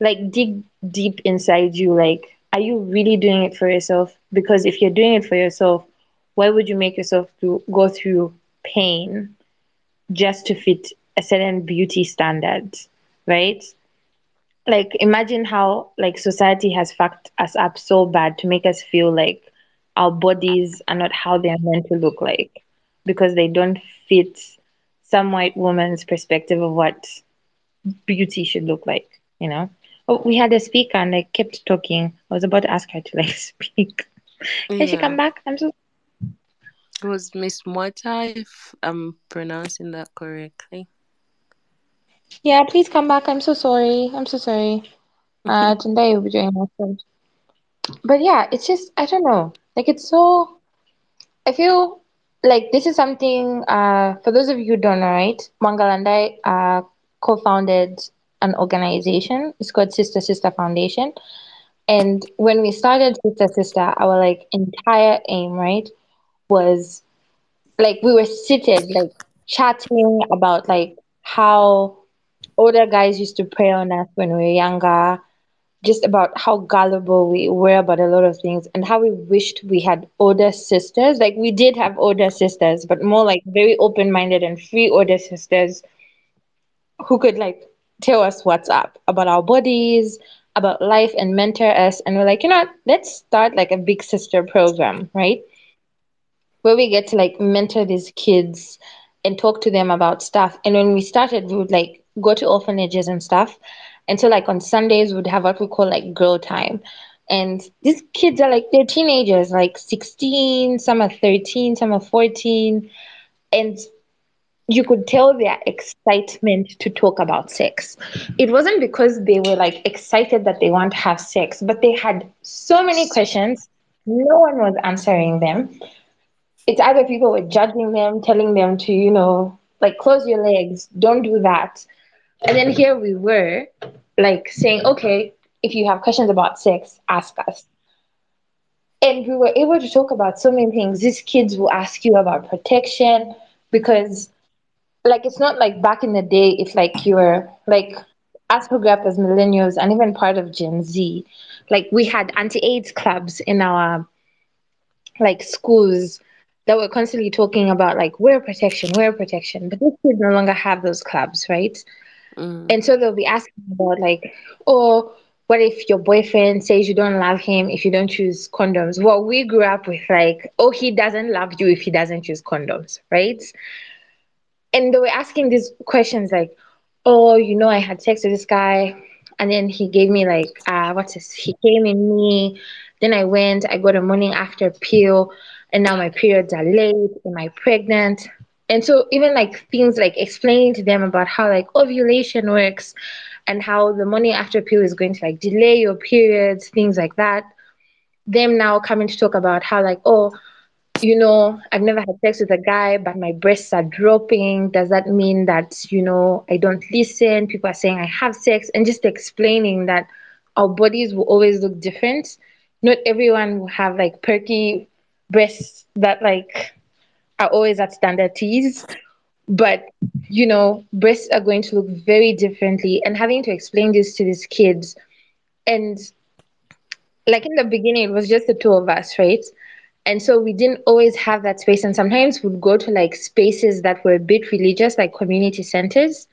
like dig deep inside you like are you really doing it for yourself? Because if you're doing it for yourself why would you make yourself to go through pain just to fit a certain beauty standard right? Like imagine how like society has fucked us up so bad to make us feel like our bodies are not how they're meant to look like because they don't fit some white woman's perspective of what beauty should look like, you know? Oh, we had a speaker and I kept talking. I was about to ask her to like speak. Can she come back? I'm so It was Miss Mota, if I'm pronouncing that correctly. yeah, please come back. I'm so sorry. I'm so sorry. Uh today will be doing awesome. But yeah, it's just I don't know. Like it's so I feel like this is something uh for those of you who don't know, right? Mangal and I uh co-founded an organization. It's called Sister Sister Foundation. And when we started Sister Sister, our like entire aim, right, was like we were seated like chatting about like how older guys used to prey on us when we were younger, just about how gullible we were about a lot of things and how we wished we had older sisters. Like we did have older sisters, but more like very open-minded and free older sisters who could like tell us what's up about our bodies, about life and mentor us. And we're like, you know? Let's start like a big sister program, right? where we get to like mentor these kids and talk to them about stuff. And when we started, we would like go to orphanages and stuff. And so like on Sundays, we'd have what we call like girl time. And these kids are like they're teenagers, like 16, some are 13, some are 14. And you could tell their excitement to talk about sex. It wasn't because they were like excited that they want to have sex, but they had so many questions. No one was answering them it's either people were judging them, telling them to, you know, like close your legs, don't do that. And then here we were, like saying, okay, if you have questions about sex, ask us. And we were able to talk about so many things. These kids will ask you about protection because, like, it's not like back in the day, if like you were like us who grew up as millennials and even part of Gen Z, like we had anti-AIDS clubs in our like schools that were constantly talking about like wear protection, wear protection. But these kids no longer have those clubs, right? Mm. And so they'll be asking about like, oh, what if your boyfriend says you don't love him if you don't choose condoms? Well, we grew up with like, oh, he doesn't love you if he doesn't choose condoms, right? And they were asking these questions like, oh, you know, I had sex with this guy, and then he gave me like, uh, what's this? He came in me. Then I went, I got a morning after pill, and now my periods are late. Am I pregnant? And so even like things like explaining to them about how like ovulation works and how the morning after pill is going to like delay your periods, things like that. Them now coming to talk about how like, oh, you know, I've never had sex with a guy, but my breasts are dropping. Does that mean that, you know, I don't listen? People are saying I have sex, and just explaining that our bodies will always look different. Not everyone will have like perky breasts that like are always at standard tees, but you know, breasts are going to look very differently. And having to explain this to these kids, and like in the beginning, it was just the two of us, right? And so we didn't always have that space. And sometimes we'd go to like spaces that were a bit religious, like community centers.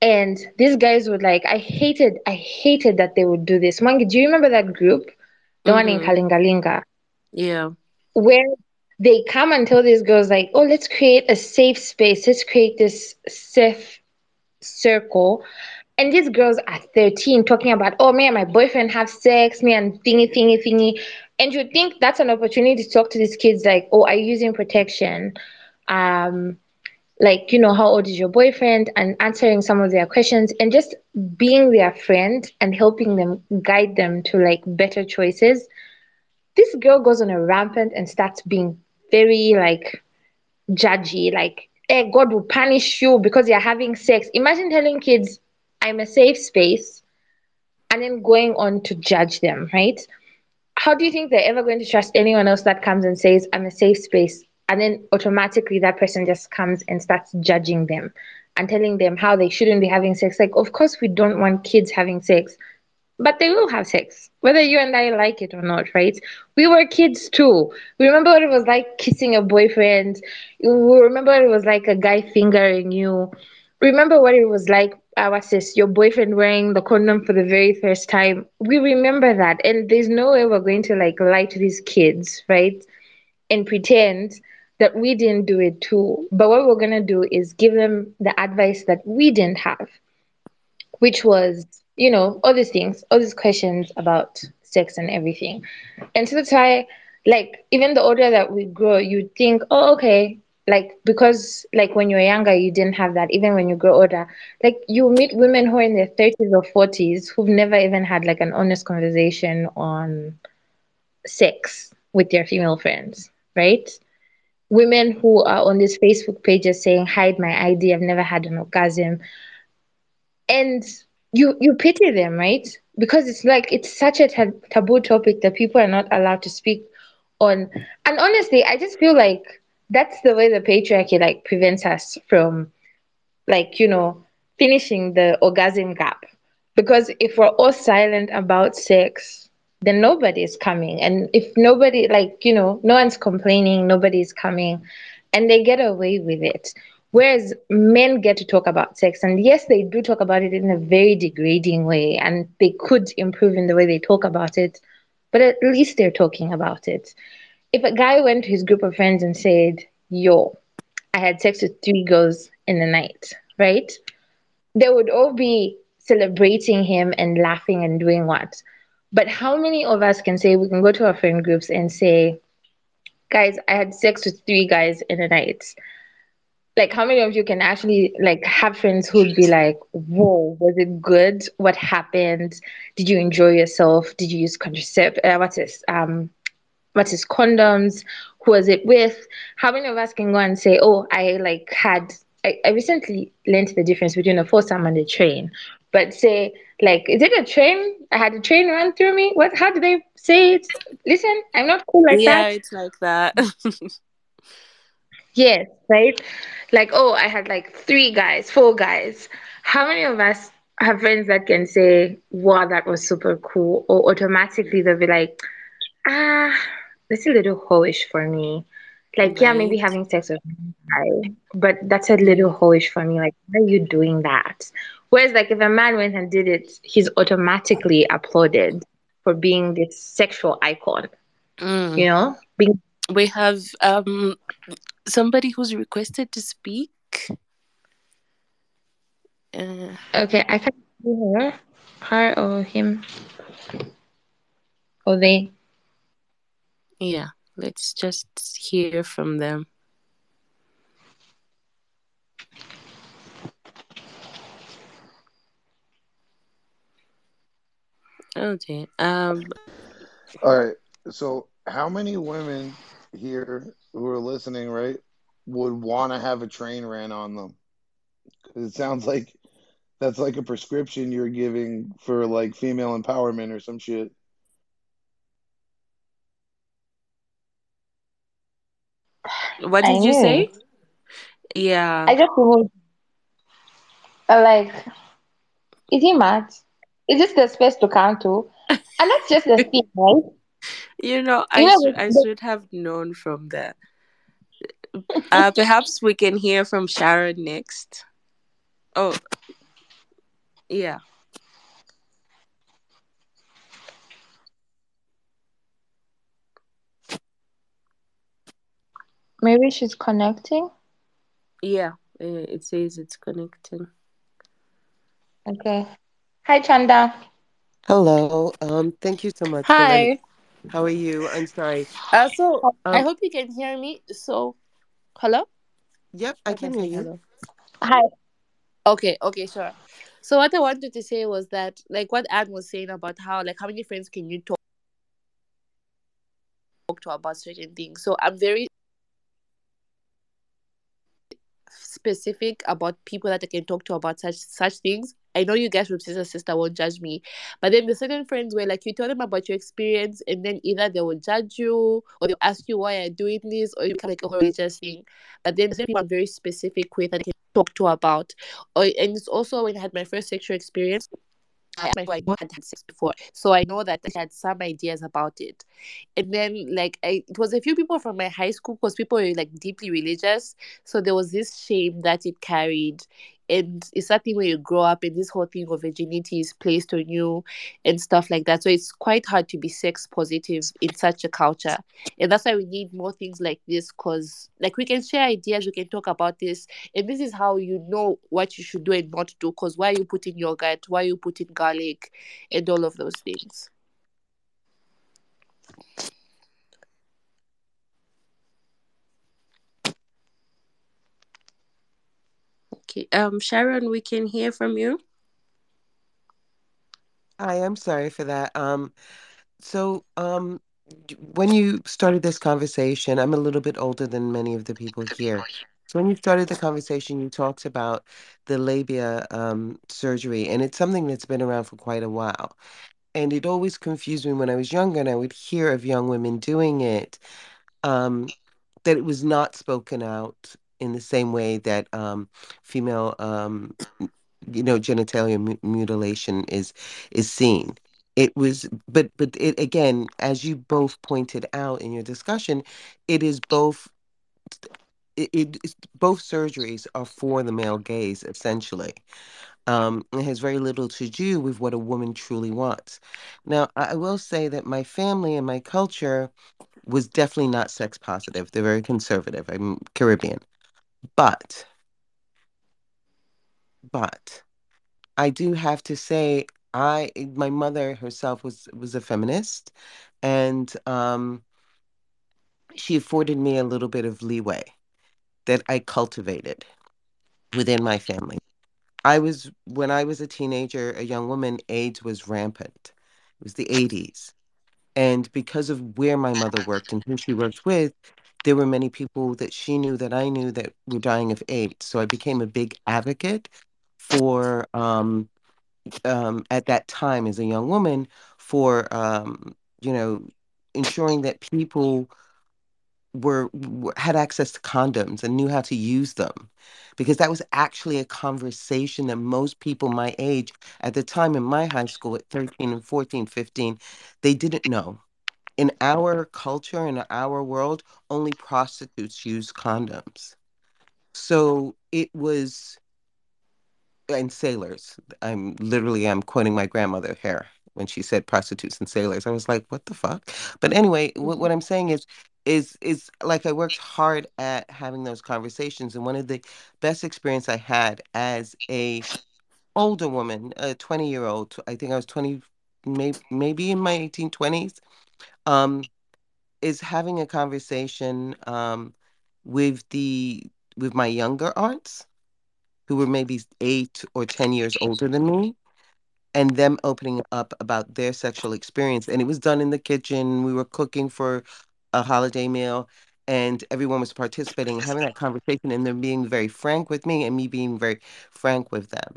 And these guys would like, I hated, I hated that they would do this. Mangi, do you remember that group? The one in Mhm. Kalingalinga, Yeah. where they come and tell these girls like, oh, let's create a safe space. Let's create this safe circle. And these girls are 13 talking about, oh, me and my boyfriend have sex, me and thingy, thingy, thingy. And you think that's an opportunity to talk to these kids like, oh, are you using protection? Um, like, you know, how old is your boyfriend? And answering some of their questions and just being their friend and helping them guide them to like better choices. This girl goes on a rampant and starts being very like judgy, like, eh, God will punish you because you're having sex. Imagine telling kids, I'm a safe space, and then going on to judge them, right? How do you think they're ever going to trust anyone else that comes and says, I'm a safe space? And then automatically that person just comes and starts judging them and telling them how they shouldn't be having sex. Like, of course, we don't want kids having sex, but they will have sex, whether you and I like it or not, right? We were kids too. We remember what it was like kissing a boyfriend. We remember what it was like a guy fingering you. Remember what it was like, uh, our sis, your boyfriend wearing the condom for the very first time. We remember that. And there's no way we're going to like lie to these kids, right? And pretend that we didn't do it too. But what we're going to do is give them the advice that we didn't have, which was, you know, all these things, all these questions about sex and everything. And so that's why, like, even the older that we grow, you think, oh, okay, like, because, like, when you're younger, you didn't have that. Even when you grow older, like, you meet women who are in their 30s or 40s who've never even had, like, an honest conversation on sex with their female friends, right? Women who are on these Facebook pages saying, hide my ID, I've never had an orgasm. And you you pity them, right? Because it's like it's such a tab- taboo topic that people are not allowed to speak on. And honestly, I just feel like that's the way the patriarchy like prevents us from like, you know, finishing the orgasm gap. Because if we're all silent about sex, then nobody is coming. And if nobody, like, you know, no one's complaining, nobody's coming, and they get away with it. Whereas men get to talk about sex, and yes, they do talk about it in a very degrading way, and they could improve in the way they talk about it, but at least they're talking about it. If a guy went to his group of friends and said, Yo, I had sex with three girls in the night, right? They would all be celebrating him and laughing and doing what? But how many of us can say we can go to our friend groups and say, guys, I had sex with three guys in the night? Like, how many of you can actually like have friends who'd be like, "Whoa, was it good? What happened? Did you enjoy yourself? Did you use contraceptive? Uh, what's? Um, what's condoms? Who was it with? How many of us can go and say, "Oh, I like had." I, I recently learned the difference between a foursome and a train, but say like, is it a train? I had a train run through me. What? How do they say it? Listen, I'm not cool like yeah, that. it's like that. Yes, right? Like, oh, I had like three guys, four guys. How many of us have friends that can say, wow, that was super cool? Or automatically they'll be like, ah, that's a little hoish for me. Like, yeah, maybe right. having sex with a guy, but that's a little hoish for me. Like, why are you doing that? Whereas, like, if a man went and did it, he's automatically applauded for being this sexual icon, Mm. you know? Being We have um somebody who's requested to speak. Uh, Okay, I can see her, her or him, or they. yeah, let's just hear from them. Okay. Um. All right. So, how many women here who are listening, right, would want to have a train ran on them? 'Cause It sounds like that's like a prescription you're giving for like female empowerment or some shit. What I did you knew say? Yeah. I just removed. uh, Like, is he mad? Is this the space to come to? And that's just the thing, right? You know, I know, should I should have known from that. Uh, perhaps we can hear from Sharon next. Oh, yeah. maybe she's connecting. Yeah. uh, It says it's connecting. Okay. Hi, Chanda. Hello. Um, thank you so much for. Hi. How are you? I'm sorry. Uh, so I um, hope you can hear me. So, hello? yep, I can hear you. hello. Hi. Okay, okay, sure. So, what I wanted to say was that, like, what Anne was saying about how, like, how many friends can you talk to about certain things? So, I'm very specific about people that I can talk to about such such things. I know you guys from Sister Sister won't judge me, but then the certain friends where like you tell them about your experience, and then either they will judge you or they'll ask you why you're doing this, or you can like a religious thing. But then there's people I'm very specific with that I can talk to about. Or and it's also when I had my first sexual experience. I had had sex before, so I know that I had some ideas about it. And then, like, I, it was a few people from my high school because people were like deeply religious, so there was this shame that it carried and it's that thing where you grow up and this whole thing of virginity is placed on you and stuff like that. So it's quite hard to be sex positive in such a culture. And that's why we need more things like this because like we can share ideas we can talk about this and this is how you know what you should do and not do because why you put in yogurt? Why you put in garlic? And all of those things Um, Sharon, we can hear from you. I am sorry for that. Um, so um, when you started this conversation, I'm a little bit older than many of the people here. So when you started the conversation, you talked about the labia um, surgery, and it's something that's been around for quite a while. And it always confused me when I was younger, and I would hear of young women doing it, um, that it was not spoken out in the same way that um, female, um, you know, genitalia mu- mutilation is is seen. It was, but but it again, as you both pointed out in your discussion, it is both. It, it both surgeries are for the male gaze essentially. Um, it has very little to do with what a woman truly wants. Now, I will say that my family and my culture was definitely not sex positive. They're very conservative. I'm Caribbean. But, but I do have to say, I my mother herself was was a feminist, and um, she afforded me a little bit of leeway that I cultivated within my family. I was when I was a teenager, a young woman, AIDS was rampant. It was the 80s. And because of where my mother worked and who she worked with, there were many people that she knew that I knew that were dying of AIDS. So I became a big advocate for, um, um, at that time as a young woman, for, um, you know, ensuring that people were, were had access to condoms and knew how to use them because that was actually a conversation that most people my age at the time in my high school at 13 and 14 15 they didn't know in our culture in our world only prostitutes use condoms. So it was and sailors. I'm literally i'm quoting my grandmother here when she said prostitutes and sailors. I was like what the fuck? But anyway what, what i'm saying is is is like i worked hard at having those conversations and one of the best experience i had as a older woman a 20 year old i think i was 20 maybe maybe in my 1820s um is having a conversation um with the with my younger aunts who were maybe eight or 10 years older than me, and them opening up about their sexual experience. And it was done in the kitchen. We were cooking for a holiday meal, and everyone was participating, having that conversation, and them being very frank with me, and me being very frank with them.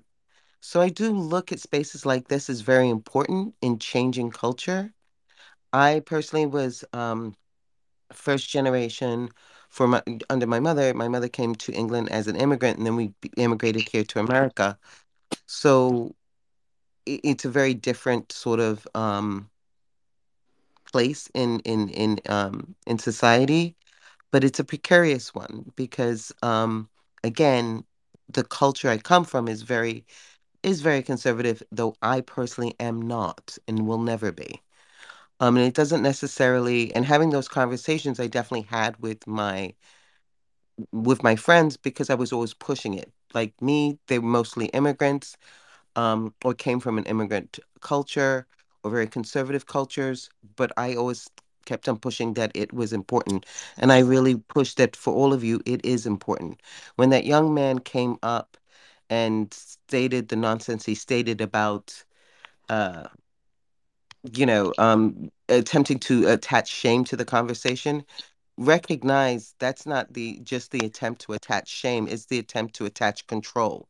So I do look at spaces like this as very important in changing culture. I personally was um, first generation for my under my mother. My mother came to England as an immigrant, and then we immigrated here to America. So i- it's a very different sort of um, place in in in um, in society, but it's a precarious one because um, again, the culture I come from is very is very conservative, though I personally am not and will never be. Um, and it doesn't necessarily, and having those conversations I definitely had with my with my friends because I was always pushing it. Like me, they were mostly immigrants, um, or came from an immigrant culture or very conservative cultures, but I always kept on pushing that it was important. And I really pushed that for all of you, it is important. When that young man came up and stated the nonsense he stated about uh, you know, um, attempting to attach shame to the conversation, recognize that's not the just the attempt to attach shame, it's the attempt to attach control.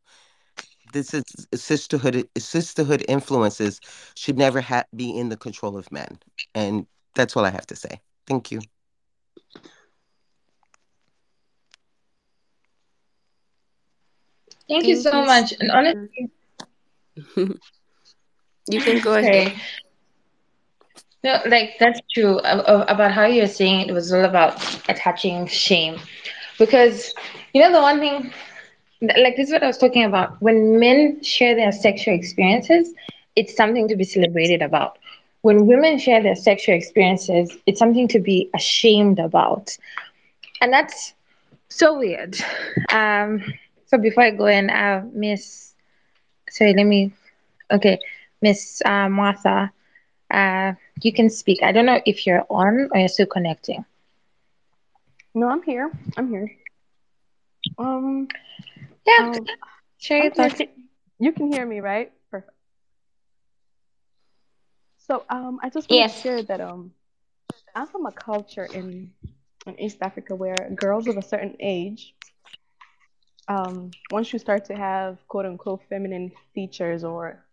This is sisterhood sisterhood influences should never ha- be in the control of men. And that's all I have to say. Thank you. Thank, you so you. much. And honestly, You can go sorry. ahead. No, like that's true about how you're saying it was all about attaching shame. Because you know the one thing like this is what I was talking about. When men share their sexual experiences, it's something to be celebrated about. When women share their sexual experiences, it's something to be ashamed about. And that's so weird. Um, so before I go in, uh, Miss, sorry, let me, okay, Miss uh, Martha, uh, you can speak. I don't know if you're on or you're still connecting. No, I'm here. I'm here. Um, Yeah, um, share your I'm thoughts. You can hear me, right? Perfect. So, um, I just wanted to share that um, I'm from a culture in in East Africa where girls of a certain age, um, once you start to have quote unquote feminine features or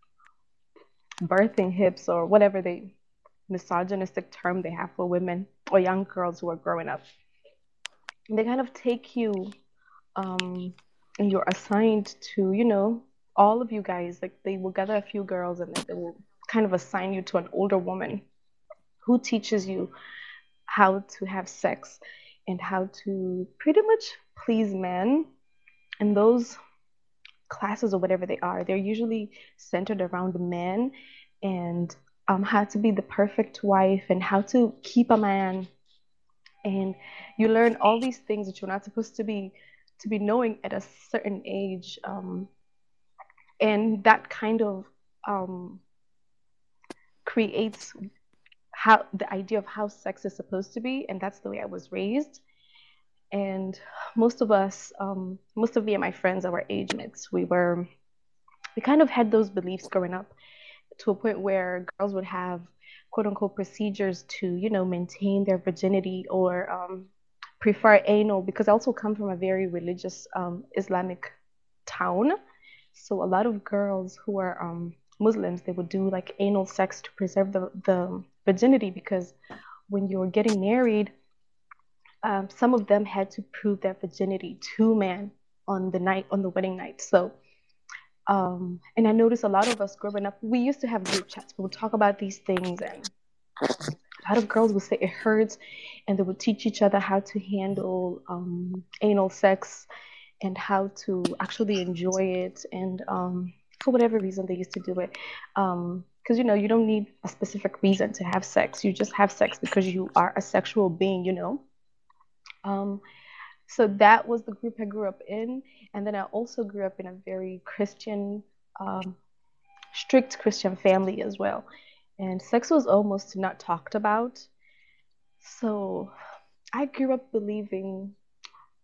birthing hips or whatever the misogynistic term they have for women or young girls who are growing up, they kind of take you um, and you're assigned to, you know, all of you guys, like they will gather a few girls and they will kind of assign you to an older woman who teaches you how to have sex and how to pretty much please men. And those classes or whatever they are, they're usually centered around men and um, how to be the perfect wife and how to keep a man. And you learn all these things that you're not supposed to be to be knowing at a certain age um, and that kind of um, creates how the idea of how sex is supposed to be and that's the way i was raised and most of us um, most of me and my friends our age mates we were we kind of had those beliefs growing up to a point where girls would have quote unquote procedures to, you know, maintain their virginity or um, prefer anal because I also come from a very religious um, Islamic town. So a lot of girls who are um, Muslims, they would do like anal sex to preserve the, the virginity because when you're getting married, um, some of them had to prove their virginity to man on the night on the wedding night. So um, and I noticed a lot of us growing up, we used to have group chats. We would talk about these things, and a lot of girls would say it hurts, and they would teach each other how to handle um, anal sex and how to actually enjoy it. And um, for whatever reason, they used to do it. Because, you know, you don't need a specific reason to have sex. You just have sex because you are a sexual being, you know. Um, so that was the group I grew up in. And then I also grew up in a very Christian, um, strict Christian family as well. And sex was almost not talked about. So I grew up believing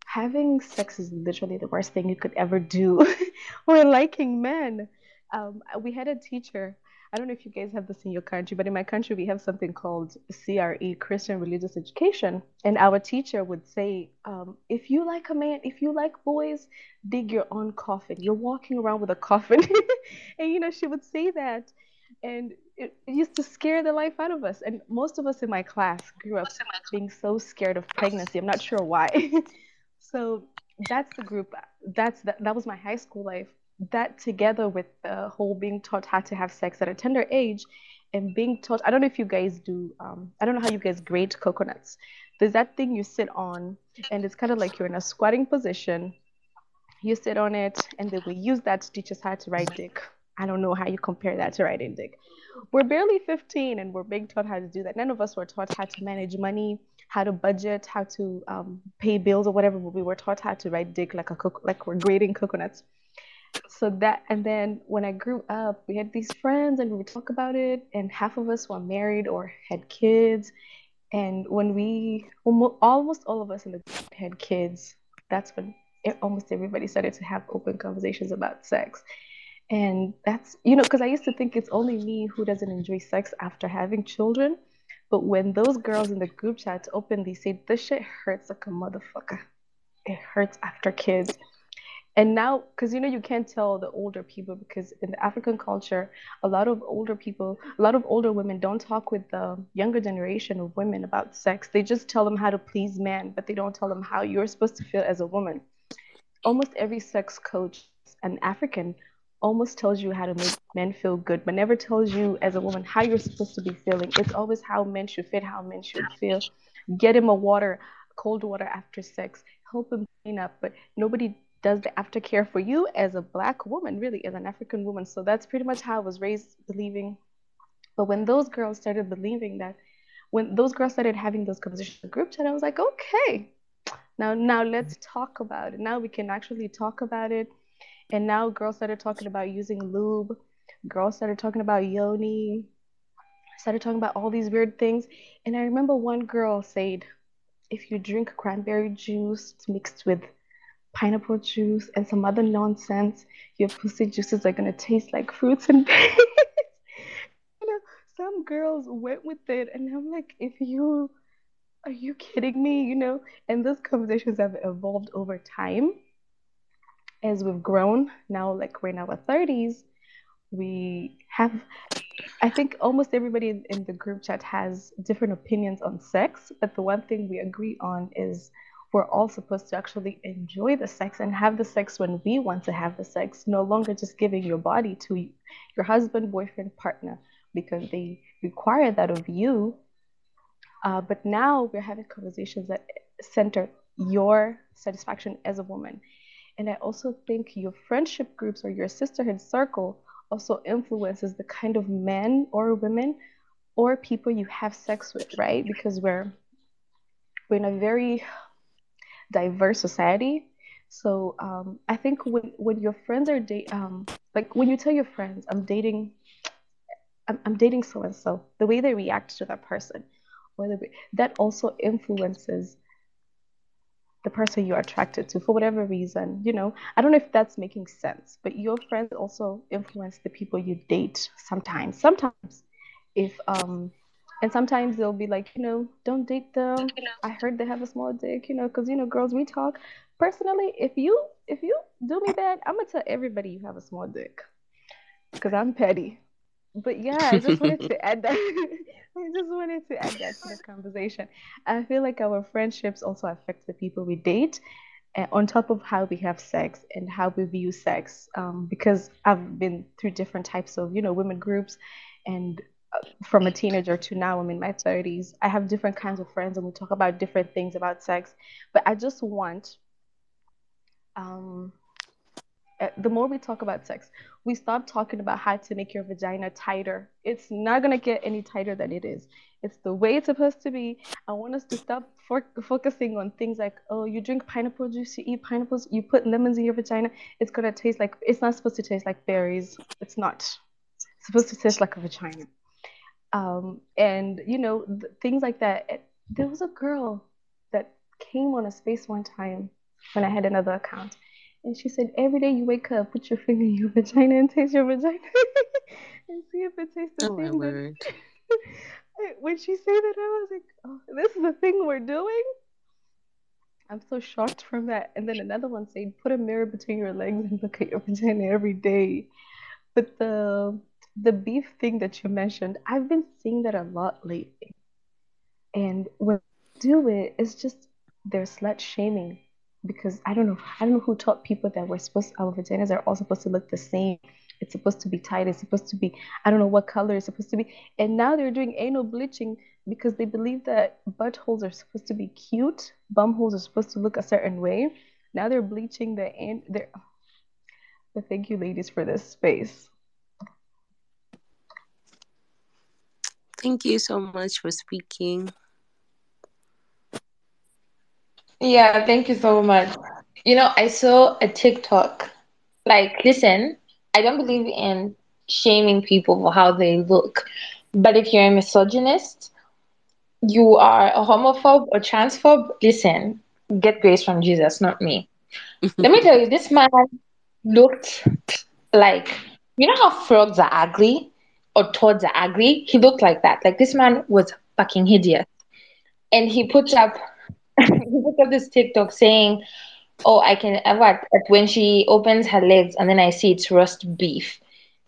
having sex is literally the worst thing you could ever do, or liking men. Um, we had a teacher. I don't know if you guys have this in your country, but in my country, we have something called CRE, Christian Religious Education. And our teacher would say, um, if you like a man, if you like boys, dig your own coffin. You're walking around with a coffin. and, you know, she would say that. And it, it used to scare the life out of us. And most of us in my class grew up being so scared of pregnancy. I'm not sure why. so that's the group. That's that, that was my high school life that together with the whole being taught how to have sex at a tender age and being taught i don't know if you guys do um, i don't know how you guys grate coconuts. There's that thing you sit on and it's kind of like you're in a squatting position. You sit on it and then we use that to teach us how to ride dick. I don't know how you compare that to riding dick. We're barely 15 and we're being taught how to do that. None of us were taught how to manage money how to budget how to um, pay bills or whatever but we were taught how to ride dick like a co- like we're grading coconuts so that and then when i grew up we had these friends and we would talk about it and half of us were married or had kids. And when we almost, all of us in the group had kids. That's when it, almost everybody started to have open conversations about sex. And that's you know because i used to think it's only me who doesn't enjoy sex after having children. But when those girls in the group chat openly say this shit hurts like a motherfucker. It hurts after kids and now because you know you can't tell the older people because in the african culture a lot of older people a lot of older women don't talk with the younger generation of women about sex. They just tell them how to please men but they don't tell them how you're supposed to feel as a woman. Almost every sex coach an african almost tells you how to make men feel good but never tells you as a woman how you're supposed to be feeling. It's always how men should fit how men should feel. Get him a water cold water after sex. Help him clean up but nobody does the aftercare for you as a black woman, really, as an African woman. So that's pretty much how I was raised believing. But when those girls started believing that, when those girls started having those conversations in group chat, I was like, okay, now now let's talk about it. Now we can actually talk about it. And now girls started talking about using lube. Girls started talking about yoni. Started talking about all these weird things. And I remember one girl said, if you drink cranberry juice mixed with pineapple juice and some other nonsense, your pussy juices are gonna taste like fruits and berries. you know, some girls went with it, and I'm like, if you are you kidding me? You know, and those conversations have evolved over time as we've grown. Now, like we're in our 30s, we have I think almost everybody in the group chat has different opinions on sex, but the one thing we agree on is we're all supposed to actually enjoy the sex and have the sex when we want to have the sex, no longer just giving your body to your husband, boyfriend, partner because they require that of you. Uh, but now we're having conversations that center your satisfaction as a woman. And I also think your friendship groups or your sisterhood circle also influences the kind of men or women or people you have sex with, right? Because we're we're in a very diverse society. So um, I think when when your friends are date um, like when you tell your friends I'm dating I'm, I'm dating so and so, the way they react to that person, way, that also influences the person you're attracted to for whatever reason. You know, I don't know if that's making sense, but your friends also influence the people you date sometimes. Sometimes, if um, and sometimes they'll be like, you know, don't date them. I heard they have a small dick, you know, because you know, girls we talk. Personally, if you if you do me bad, I'm gonna tell everybody you have a small dick, because I'm petty. But yeah, I just wanted to add that. I just wanted to add that to the conversation. I feel like our friendships also affect the people we date, and on top of how we have sex and how we view sex. Um, because I've been through different types of, you know, women groups, and from a teenager to now, I'm in my 30s. I have different kinds of friends, and we talk about different things about sex. But I just want, um, uh, the more we talk about sex, we stop talking about how to make your vagina tighter. It's not going to get any tighter than it is. It's the way it's supposed to be. I want us to stop for- focusing on things like, oh, you drink pineapple juice, you eat pineapples, you put lemons in your vagina. It's going to taste like, it's not supposed to taste like berries. It's not. It's supposed to taste like a vagina. Um, and, you know, th- things like that. There was a girl that came on a space one time when I had another account and she said, every day you wake up, put your finger in your vagina and taste your vagina and see if it tastes the Oh my same. word. when she said that, I was like, oh, this is the thing we're doing? I'm so shocked from that. And then another one said, put a mirror between your legs and look at your vagina every day. But the the beef thing that you mentioned, I've been seeing that a lot lately. And when I do it, it's just they're slut shaming because I don't know I don't know who taught people that we're supposed our vaginas are all supposed to look the same. It's supposed to be tight. It's supposed to be I don't know what color it's supposed to be. And now they're doing anal bleaching because they believe that buttholes are supposed to be cute, bum holes are supposed to look a certain way. Now they're bleaching the and they're. But thank you, ladies, for this space. Thank you so much for speaking. Yeah, thank you so much. You know, I saw a TikTok. Like, listen, I don't believe in shaming people for how they look. But if you're a misogynist, you are a homophobe or transphobe, listen, get grace from Jesus, not me. Let me tell you, this man looked like, you know how frogs are ugly or towards are ugly? He looked like that. Like, this man was fucking hideous. And he puts up he put up this TikTok saying, "Oh, I can what when she opens her legs and then I see it's roast beef,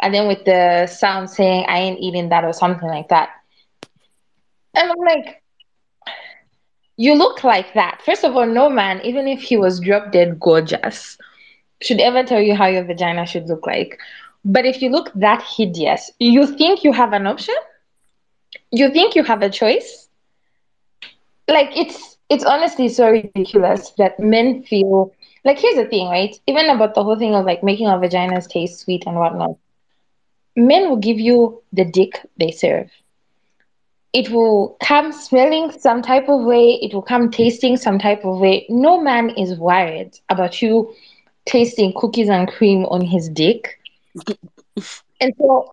and then with the sound saying I ain't eating that or something like that." And I'm like, "You look like that." First of all, no man, even if he was drop dead gorgeous, should ever tell you how your vagina should look like. But if you look that hideous, you think you have an option? You think you have a choice? Like it's it's honestly so ridiculous that men feel like here's the thing, right? Even about the whole thing of like making our vaginas taste sweet and whatnot. Men will give you the dick they serve. It will come smelling some type of way, it will come tasting some type of way. No man is worried about you tasting cookies and cream on his dick. And so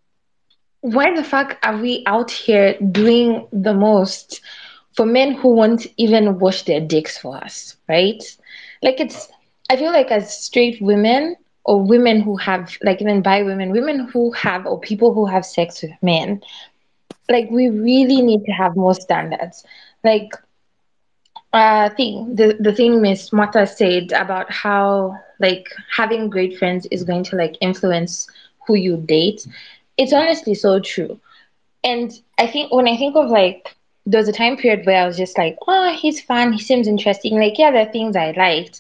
why the fuck are we out here doing the most for men who won't even wash their dicks for us, right? Like it's I feel like as straight women or women who have like even bi women, women who have or people who have sex with men, like we really need to have more standards. Like uh thing the the thing Miss Mata said about how like having great friends is going to like influence who you date. It's honestly so true. And I think when I think of like there was a time period where I was just like, oh, he's fun, he seems interesting. Like, yeah, there are things I liked.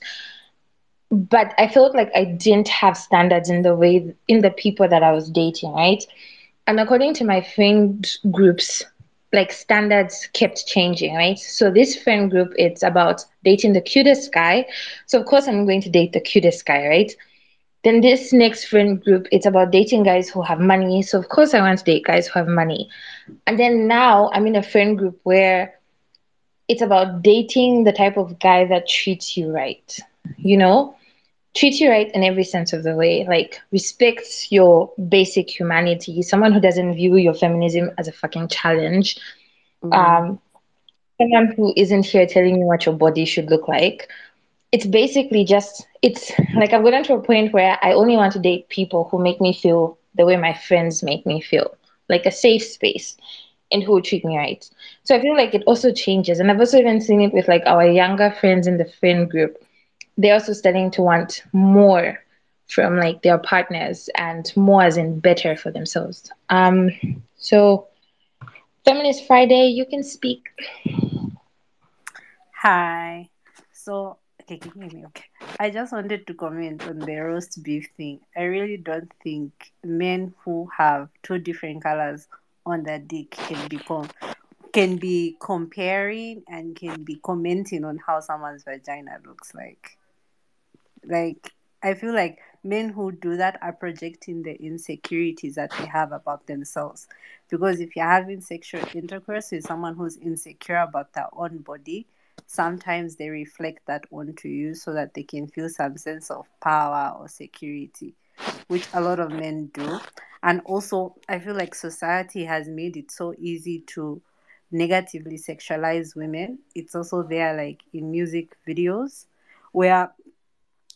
But I felt like I didn't have standards in the way in the people that I was dating, right? And according to my friend groups, like standards kept changing, right? So this friend group, it's about dating the cutest guy. So of course I'm going to date the cutest guy, right? Then this next friend group, it's about dating guys who have money. So of course I want to date guys who have money. And then now I'm in a friend group where it's about dating the type of guy that treats you right. You know? Treats you right in every sense of the way. Like respects your basic humanity. Someone who doesn't view your feminism as a fucking challenge. Mm. Um someone who isn't here telling you what your body should look like it's basically just it's like I've gotten to a point where I only want to date people who make me feel the way my friends make me feel, like a safe space, and who will treat me right. So I feel like it also changes, and I've also even seen it with like our younger friends in the friend group. They're also starting to want more from like their partners and more as in better for themselves. Um, so Feminist Friday, you can speak. Hi. So, okay, can you hear me? Okay. I just wanted to comment on the roast beef thing. I really don't think men who have two different colors on their dick can be com- can be comparing and can be commenting on how someone's vagina looks like. Like I feel like men who do that are projecting the insecurities that they have about themselves. Because if you're having sexual intercourse with someone who's insecure about their own body, sometimes they reflect that onto you so that they can feel some sense of power or security, which a lot of men do. And also, I feel like society has made it so easy to negatively sexualize women. It's also there, like in music videos, where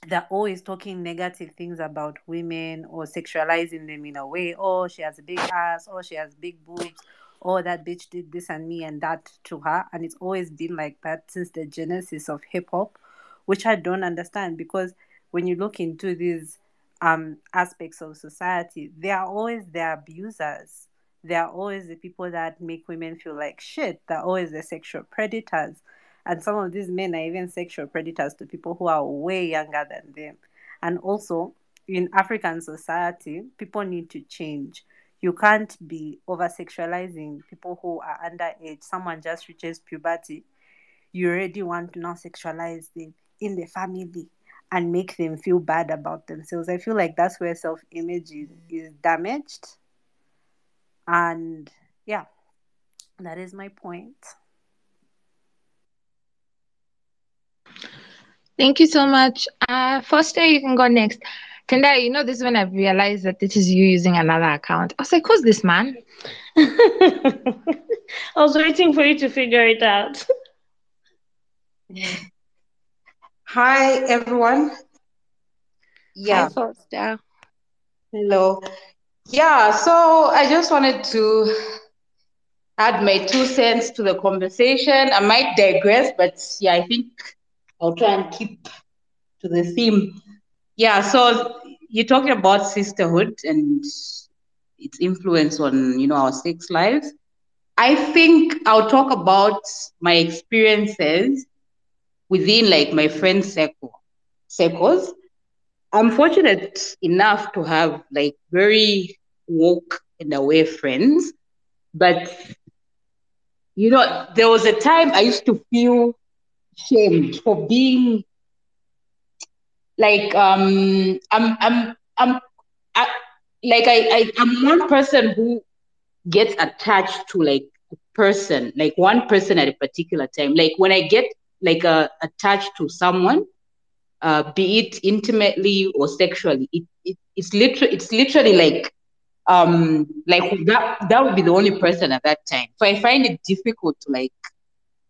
they're always talking negative things about women or sexualizing them in a way. Oh, she has a big ass. Oh, she has big boobs. Oh, that bitch did this and me and that to her. And it's always been like that since the genesis of hip hop, which I don't understand because when you look into these um aspects of society, they are always the abusers. They are always the people that make women feel like shit. They're always the sexual predators. And some of these men are even sexual predators to people who are way younger than them. And also, in African society, people need to change. You can't be over sexualizing people who are underage. Someone just reaches puberty. You already want to now sexualize them in the family and make them feel bad about themselves. I feel like that's where self image is, is damaged. And yeah, that is my point. Thank you so much. Uh, Foster, you can go next. Tenda, you know, this is when I realized that this is you using another account. I was like, who's this man? I was waiting for you to figure it out. Hi, everyone. Yeah. Hi, Foster. Hello. Yeah, so I just wanted to add my two cents to the conversation. I might digress, but yeah, I think I'll try and keep to the theme. Yeah, so you're talking about sisterhood and its influence on, you know, our sex lives. I think I'll talk about my experiences within like my friend circle circles. I'm fortunate enough to have like very woke and aware friends, but you know, there was a time I used to feel shamed for being like um I'm I'm I'm I, like I, I I'm one person who gets attached to like a person, like one person at a particular time. Like when I get like uh, attached to someone, uh, be it intimately or sexually, it, it it's literally it's literally like um like that that would be the only person at that time. So I find it difficult to like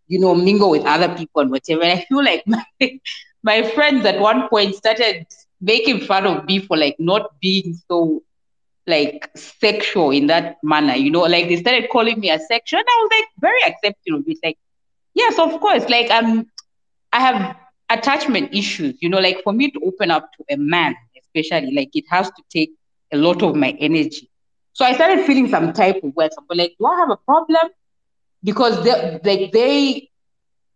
you know mingle with other people and whatever. I feel like my my friends at one point started making fun of me for like not being so like sexual in that manner, you know, like they started calling me asexual. And I was like very accepting of it. Like, yes, of course. Like um I have attachment issues, you know, like for me to open up to a man, especially, like it has to take a lot of my energy. So I started feeling some type of way. Somebody like, do I have a problem? Because they like they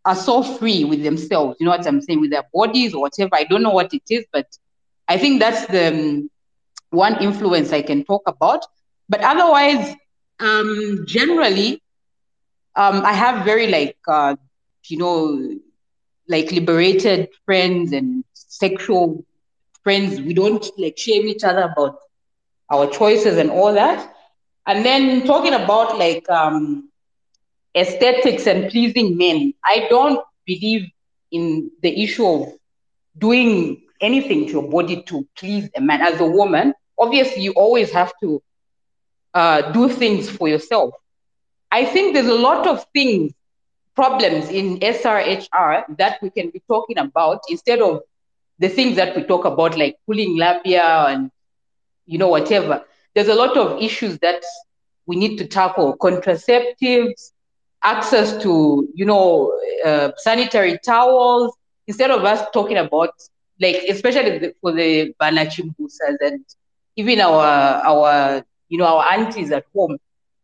are so free with themselves, you know what I'm saying, with their bodies or whatever. I don't know what it is, but I think that's the um, one influence I can talk about. But otherwise, um, generally, um, I have very like uh, you know, like liberated friends and sexual friends. We don't like shame each other about our choices and all that. And then talking about like um, aesthetics and pleasing men, I don't believe in the issue of doing anything to your body to please a man. As a woman, obviously you always have to uh, do things for yourself. I think there's a lot of things, problems in SRHR that we can be talking about instead of the things that we talk about, like pulling labia and you know whatever. There's a lot of issues that we need to tackle: contraceptives, access to you know uh, sanitary towels. Instead of us talking about like, especially the, for the banachimbusas and even our our you know our aunties at home.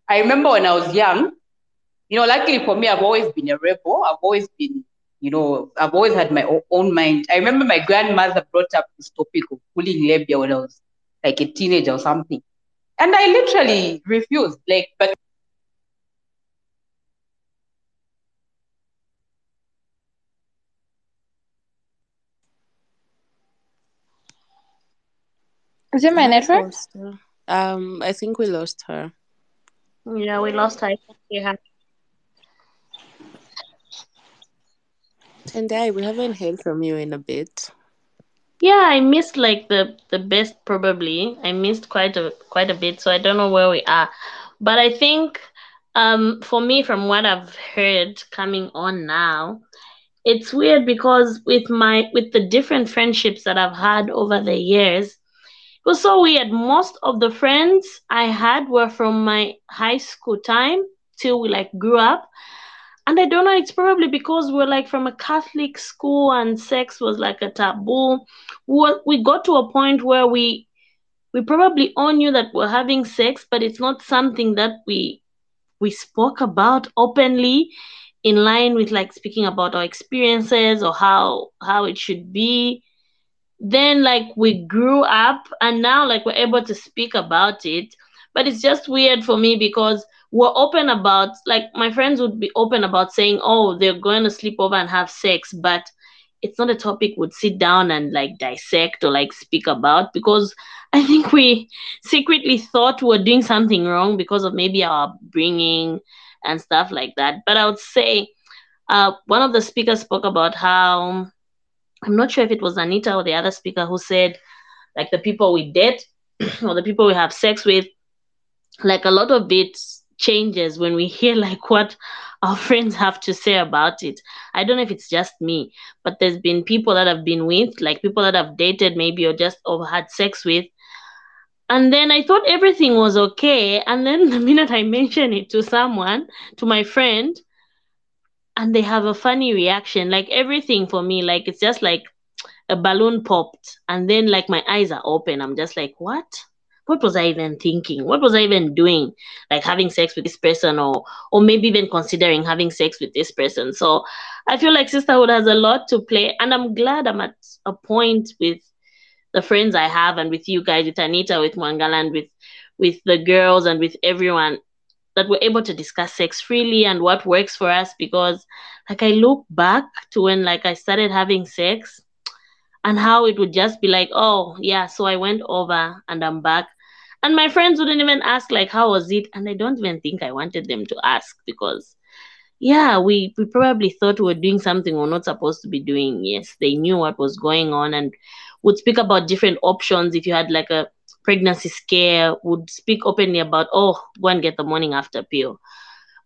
I remember when I was young, you know, luckily for me, I've always been a rebel. I've always been, you know, I've always had my own mind. I remember my grandmother brought up this topic of pulling labia when I was like a teenager or something, and I literally refused. Like, but Is it my network? Um, I think we lost her. Yeah, we lost her. Yeah. Tendai, we haven't heard from you in a bit. Yeah, I missed like the the best probably. I missed quite a quite a bit, so I don't know where we are. But I think um for me from what I've heard coming on now, it's weird because with my with the different friendships that I've had over the years, it was so weird. Most of the friends I had were from my high school time till we like grew up. And I don't know, it's probably because we're like from a Catholic school and sex was like a taboo. We, we got to a point where we we probably all knew that we're having sex, but it's not something that we we spoke about openly in line with like speaking about our experiences or how how it should be then like we grew up and now like we're able to speak about it. But it's just weird for me because we're open about like my friends would be open about saying oh they're going to sleep over and have sex but it's not a topic we'd sit down and like dissect or like speak about because i think we secretly thought we were doing something wrong because of maybe our upbringing and stuff like that. But i would say uh, one of the speakers spoke about how I'm not sure if it was Anita or the other speaker who said, like the people we date or the people we have sex with, like a lot of it changes when we hear like what our friends have to say about it. I don't know if it's just me, but there's been people that I've been with, like people that I've dated maybe or just or had sex with. And then I thought everything was okay. And then the minute I mention it to someone, to my friend, and they have a funny reaction. Like everything for me like it's just like a balloon popped and then like my eyes are open. I'm just like what? What was i even thinking? What was i even doing? Like having sex with this person or or maybe even considering having sex with this person. So i feel like sisterhood has a lot to play and i'm glad i'm at a point with the friends i have and with you guys with anita with mangala and with with the girls and with everyone that we're able to discuss sex freely and what works for us because like I look back to when like I started having sex and how it would just be like, oh, yeah, so I went over and I'm back. And my friends wouldn't even ask, like, how was it? And I don't even think I wanted them to ask because, yeah, we, we probably thought we were doing something we we're not supposed to be doing. Yes, they knew what was going on and would speak about different options. If you had like a pregnancy scare, would speak openly about, oh, go and get the morning after pill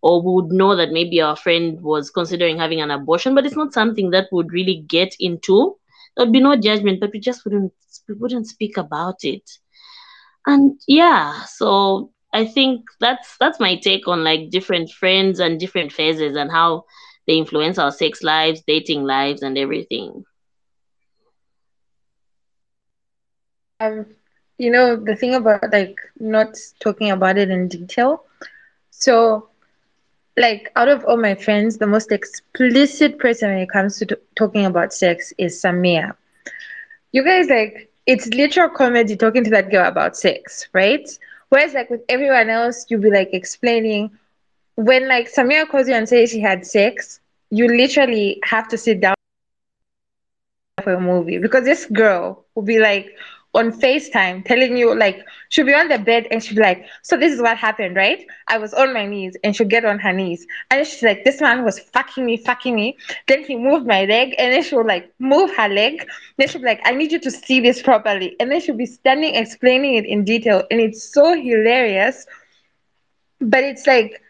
or we would know that maybe our friend was considering having an abortion, but it's not something that would really get into. There'd be no judgment, but we just wouldn't we wouldn't speak about it. And yeah, so I think that's that's my take on like different friends and different phases and how they influence our sex lives, dating lives, and everything. Um, you know the thing about like not talking about it in detail. So like out of all my friends, the most explicit person when it comes to t- talking about sex is Samia. You guys like it's literal comedy talking to that girl about sex, right? Whereas like with everyone else, you'll be like explaining when like Samia calls you and says she had sex, you literally have to sit down for a movie because this girl will be like, on FaceTime telling you like she'll be on the bed and she'll be like, So this is what happened, right? I was on my knees and she'll get on her knees. And she's like, This man was fucking me, fucking me. Then he moved my leg and then she'll like move her leg. Then she'll be like, I need you to see this properly. And then she'll be standing explaining it in detail. And it's so hilarious. But it's like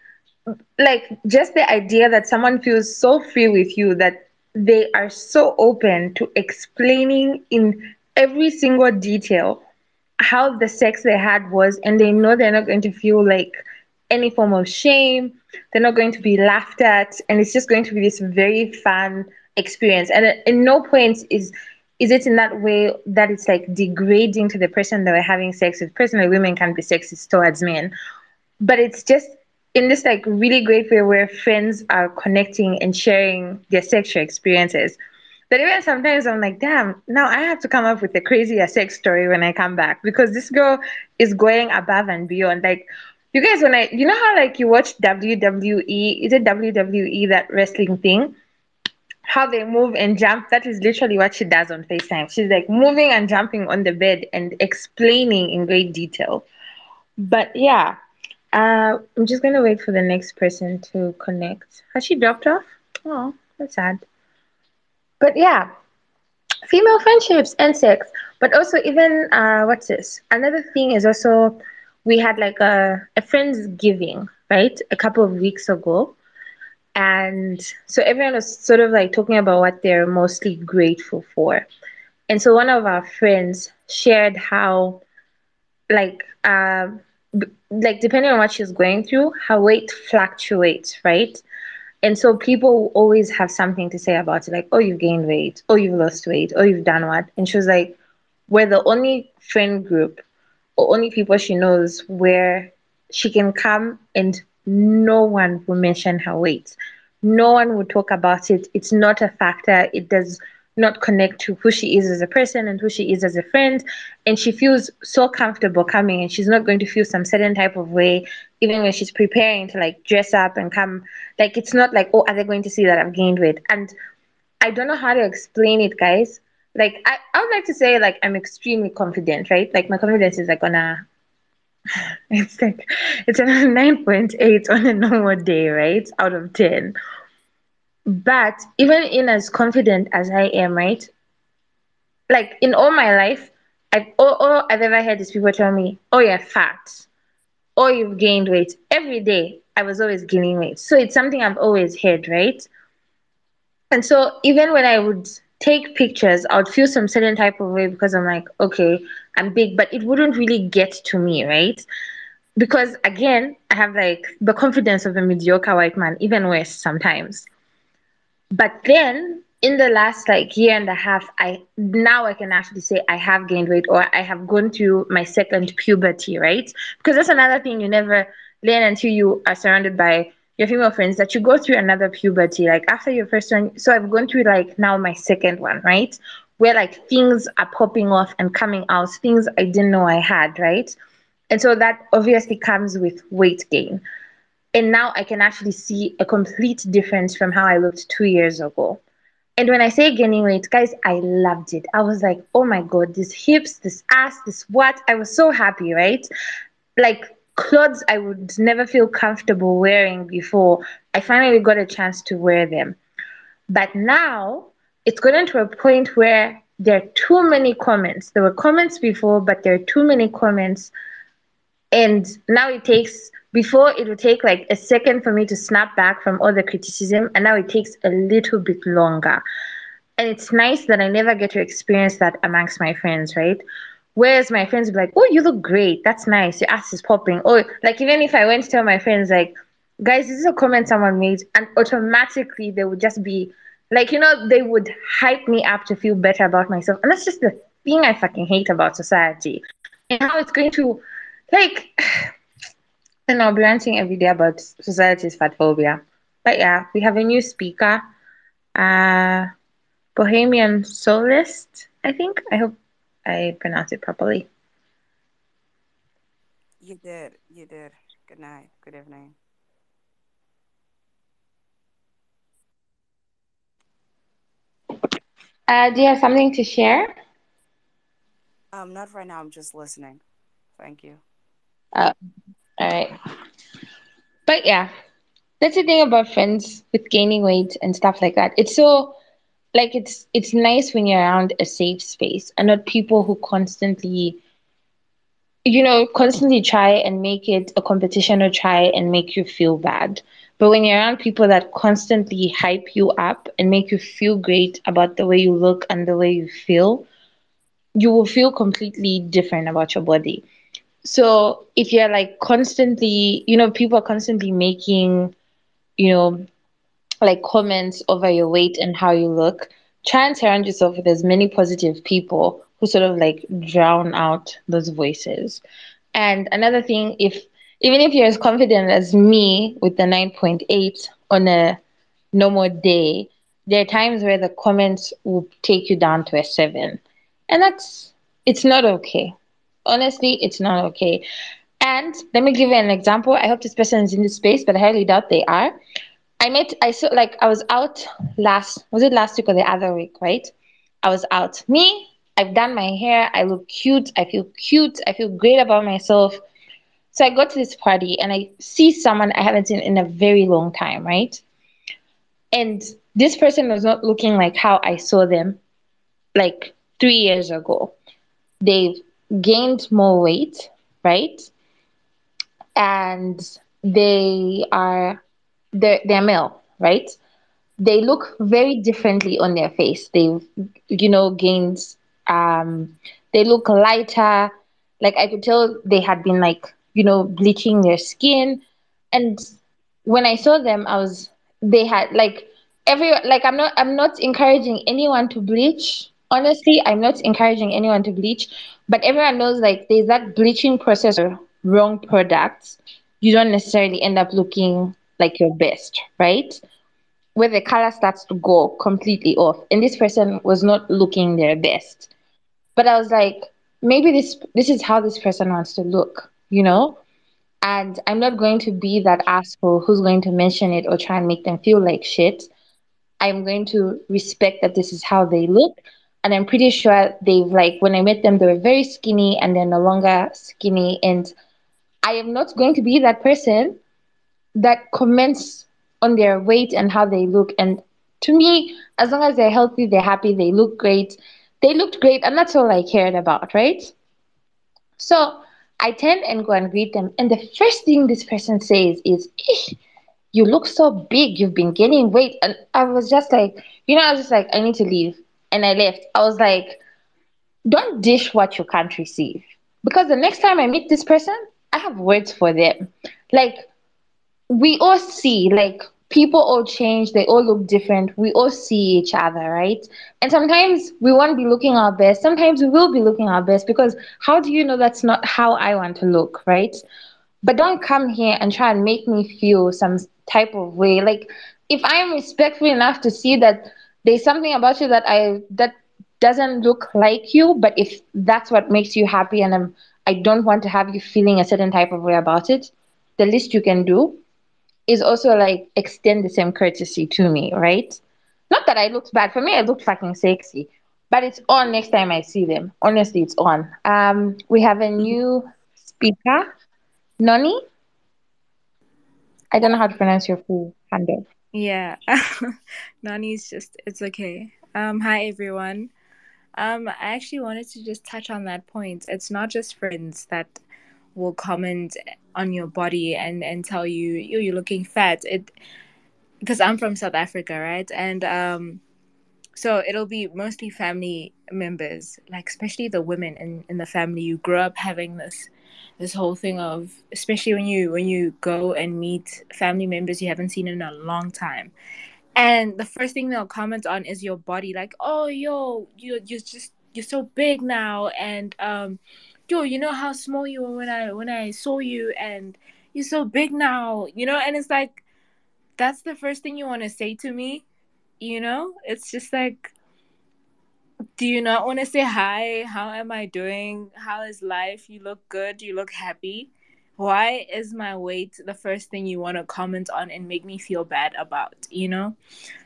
like just the idea that someone feels so free with you that they are so open to explaining in every single detail how the sex they had was and they know they're not going to feel like any form of shame. They're not going to be laughed at. And it's just going to be this very fun experience. And uh, in no point is is it in that way that it's like degrading to the person that we're having sex with. Personally women can be sexist towards men. But it's just in this like really great way where friends are connecting and sharing their sexual experiences but even sometimes I'm like, damn, now I have to come up with a crazy sex story when I come back because this girl is going above and beyond. Like, you guys, when I, you know how like you watch WWE, is it WWE, that wrestling thing? How they move and jump, that is literally what she does on FaceTime. She's like moving and jumping on the bed and explaining in great detail. But yeah, uh, I'm just gonna wait for the next person to connect. Has she dropped off? Oh, that's sad. But yeah, female friendships and sex. But also even uh, what's this? Another thing is also we had like a, a friends giving, right? A couple of weeks ago. And so everyone was sort of like talking about what they're mostly grateful for. And so one of our friends shared how like uh, like depending on what she's going through, her weight fluctuates, right? And so people always have something to say about it, like, oh, you've gained weight, oh, you've lost weight, oh, you've done what. And she was like, we're the only friend group or only people she knows where she can come and no one will mention her weight. No one will talk about it. It's not a factor. It does not connect to who she is as a person and who she is as a friend. And she feels so comfortable coming and she's not going to feel some certain type of way, even when she's preparing to like dress up and come. Like, it's not like, oh, are they going to see that I've gained weight? And I don't know how to explain it, guys. Like, I, I would like to say, like, I'm extremely confident, right? Like, my confidence is like on a, it's like, it's a 9.8 on a normal day, right? Out of 10 but even in as confident as I am, right? Like in all my life, I've all, all I've ever heard is people tell me, "Oh, you're fat," or "You've gained weight." Every day, I was always gaining weight, so it's something I've always heard, right? And so even when I would take pictures, I would feel some certain type of way because I'm like, okay, I'm big, but it wouldn't really get to me, right? Because again, I have like the confidence of a mediocre white man, even worse sometimes but then in the last like year and a half i now i can actually say i have gained weight or i have gone through my second puberty right? Because that's another thing you never learn until you are surrounded by your female friends that you go through another puberty like after your first one. So i've gone through like now my second one right? Where like things are popping off and coming out things i didn't know i had right? And so that obviously comes with weight gain and now I can actually see a complete difference from how I looked two years ago. And when I say gaining weight, guys, I loved it. I was like, oh my God, these hips, this ass, this what? I was so happy, right? Like clothes I would never feel comfortable wearing before. I finally got a chance to wear them. But now it's gotten to a point where there are too many comments. There were comments before, but there are too many comments. And now it takes, before it would take like a second for me to snap back from all the criticism, and now it takes a little bit longer. And it's nice that I never get to experience that amongst my friends, right? Whereas my friends be like, oh, you look great. That's nice. Your ass is popping. Oh, like even if I went to tell my friends, like, guys, this is a comment someone made, and automatically they would just be like, you know, they would hype me up to feel better about myself. And that's just the thing I fucking hate about society. And how it's going to, like, and I'll be ranting every day about society's fat phobia. But yeah, we have a new speaker, uh, Bohemian Soulist, I think. I hope I pronounced it properly. You did. You did. Good night. Good evening. Uh, do you have something to share? Um, not right now. I'm just listening. Thank you. Uh, all right. But yeah, that's the thing about friends with gaining weight and stuff like that. It's so like it's it's nice when you're around a safe space and not people who constantly you know constantly try and make it a competition or try and make you feel bad but when you're around people that constantly hype you up and make you feel great about the way you look and the way you feel you will feel completely different about your body so if you're like constantly you know people are constantly making you know like comments over your weight and how you look, try and surround yourself with as many positive people who sort of like drown out those voices. And another thing, if even if you're as confident as me with the 9.8 on a normal day, there are times where the comments will take you down to a seven. And that's it's not okay. Honestly, it's not okay. And let me give you an example. I hope this person is in this space, but I highly doubt they are. I met, I saw, like, I was out last, was it last week or the other week, right? I was out. Me, I've done my hair. I look cute. I feel cute. I feel great about myself. So I go to this party and I see someone I haven't seen in a very long time, right? And this person was not looking like how I saw them like three years ago. They've gained more weight, right? And they are they're, they're male, right? They look very differently on their face. They've, you know, gained, um, they look lighter. Like I could tell they had been like, you know, bleaching their skin. And when I saw them, I was, they had like every, like I'm not, I'm not encouraging anyone to bleach. Honestly, I'm not encouraging anyone to bleach, but everyone knows like there's that bleaching process or wrong products. You don't necessarily end up looking like your best, right? Where the color starts to go completely off. And this person was not looking their best. But I was like, maybe this this is how this person wants to look, you know? And I'm not going to be that asshole who's going to mention it or try and make them feel like shit. I'm going to respect that this is how they look. And I'm pretty sure they've like when I met them, they were very skinny and they're no longer skinny. And I am not going to be that person that comments on their weight and how they look. And to me, as long as they're healthy, they're happy, they look great, they looked great, and that's all I cared about, right? So I turn and go and greet them. And the first thing this person says is, You look so big, you've been gaining weight. And I was just like, you know, I was just like, I need to leave. And I left. I was like, Don't dish what you can't receive. Because the next time I meet this person, I have words for them. Like, we all see like people all change they all look different we all see each other right and sometimes we won't be looking our best sometimes we will be looking our best because how do you know that's not how i want to look right but don't come here and try and make me feel some type of way like if i'm respectful enough to see that there's something about you that i that doesn't look like you but if that's what makes you happy and I'm, i don't want to have you feeling a certain type of way about it the least you can do is also like extend the same courtesy to me, right? Not that I looked bad. For me, I looked fucking sexy. But it's on next time I see them. Honestly, it's on. Um, we have a new speaker, Noni. I don't know how to pronounce your full handle. Yeah, Nani's just, it's okay. Um, hi everyone. Um, I actually wanted to just touch on that point. It's not just friends that will comment on your body and and tell you you you're looking fat. It because I'm from South Africa, right? And um, so it'll be mostly family members, like especially the women in in the family. You grow up having this this whole thing of especially when you when you go and meet family members you haven't seen in a long time. And the first thing they'll comment on is your body like oh yo you you're just you're so big now. And um yo you know how small you were when i when i saw you and you're so big now you know? And it's like that's the first thing you want to say to me you know? It's just like do you not want to say hi how am i doing? How is life? You look good. You look happy. Why is my weight the first thing you want to comment on and make me feel bad about you know?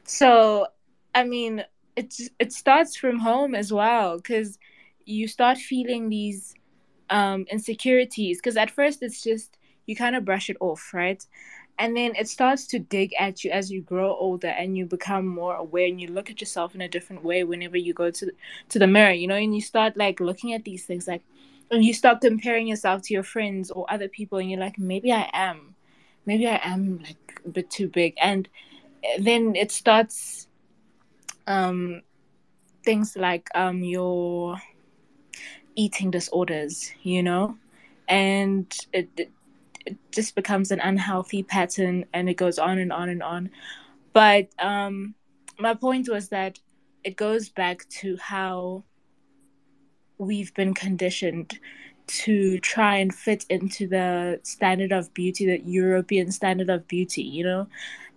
So i mean it's it starts from home as well because you start feeling these um insecurities because at first it's just you kind of brush it off right and then it starts to dig at you as you grow older and you become more aware and you look at yourself in a different way whenever you go to to the mirror you know and you start like looking at these things like and you start comparing yourself to your friends or other people and you're like maybe i am maybe i am like a bit too big. And then it starts um things like um your eating disorders you know and it, it it just becomes an unhealthy pattern and it goes on and on and on but um my point was that it goes back to how we've been conditioned to try and fit into the standard of beauty, the European standard of beauty, you know?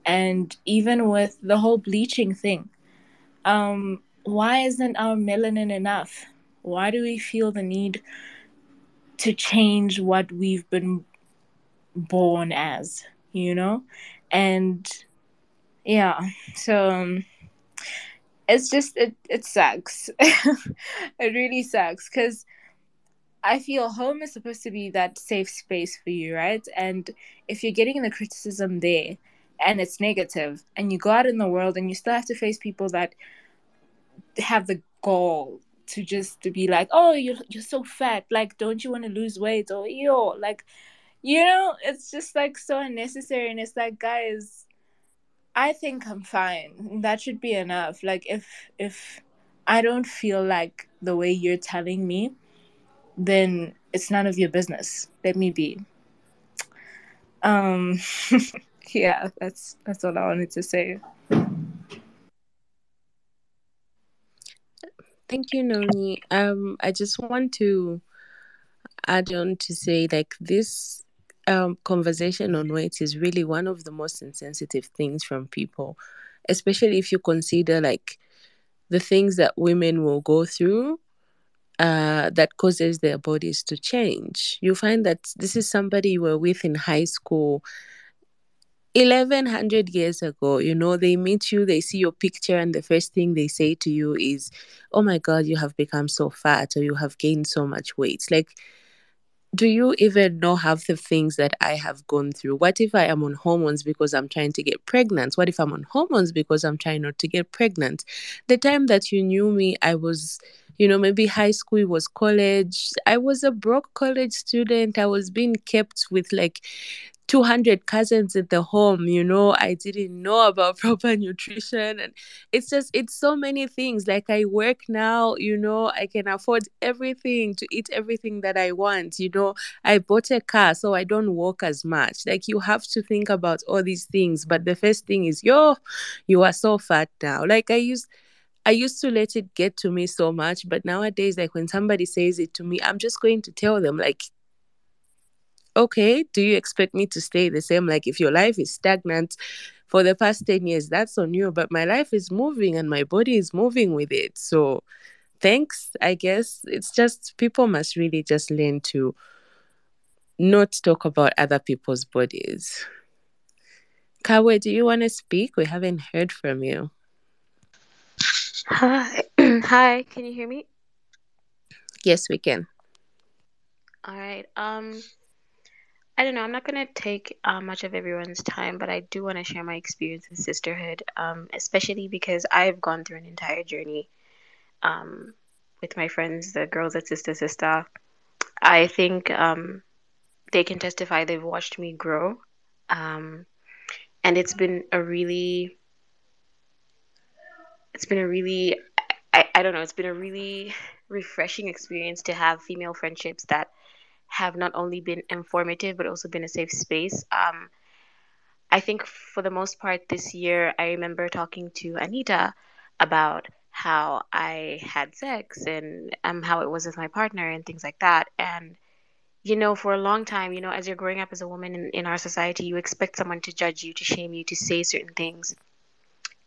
And even with the whole bleaching thing, um, why isn't our melanin enough? Why do we feel the need to change what we've been born as, you know? And yeah, so um, it's just it it sucks. it really sucks because I feel home is supposed to be that safe space for you, right? And if you're getting the criticism there and it's negative, and you go out in the world and you still have to face people that have the gall to just to be like, oh, you're you're so fat, like, don't you want to lose weight? Or yo, like, you know, it's just like so unnecessary, and it's like, guys, I think I'm fine. That should be enough. Like if if I don't feel like the way you're telling me, then it's none of your business. Let me be. Um yeah, that's that's all I wanted to say. Thank you, Noni. Um, I just want to add on to say like this um, conversation on weight is really one of the most insensitive things from people, especially if you consider like the things that women will go through uh, that causes their bodies to change. You find that this is somebody you were with in high school 1100 years ago you know they meet you they see your picture and the first thing they say to you is oh my god you have become so fat or you have gained so much weight like do you even know half the things that I have gone through? What if I am on hormones because I'm trying to get pregnant? What if I'm on hormones because I'm trying not to get pregnant? The time that you knew me, I was, you know, maybe high school was college. I was a broke college student. I was being kept with like 200 cousins in the home you know i didn't know about proper nutrition. And it's just it's so many things. Like i work now you know i can afford everything to eat everything that i want you know. I bought a car so i don't walk as much. Like you have to think about all these things. But the first thing is yo you are so fat now. Like i used I used to let it get to me so much, but nowadays, like when somebody says it to me, I'm just going to tell them, like, okay, do you expect me to stay the same? Like, if your life is stagnant for the past 10 years, that's on you. But my life is moving and my body is moving with it. So, thanks, I guess. It's just people must really just learn to not talk about other people's bodies. Kawe, do you want to speak? We haven't heard from you. Hi. Hi, can you hear me? Yes, we can. All right. Um, I don't know. I'm not gonna take uh, much of everyone's time, but I do want to share my experience with sisterhood, um, especially because I've gone through an entire journey um, with my friends, the girls at Sister Sister. I think um, they can testify they've watched me grow, um, and it's been a really, it's been a really, I, I don't know, it's been a really refreshing experience to have female friendships that have not only been informative but also been a safe space. Um, I think for the most part this year, I remember talking to Anita about how I had sex and um, how it was with my partner and things like that. And, you know, for a long time, you know, as you're growing up as a woman in, in our society, you expect someone to judge you, to shame you, to say certain things.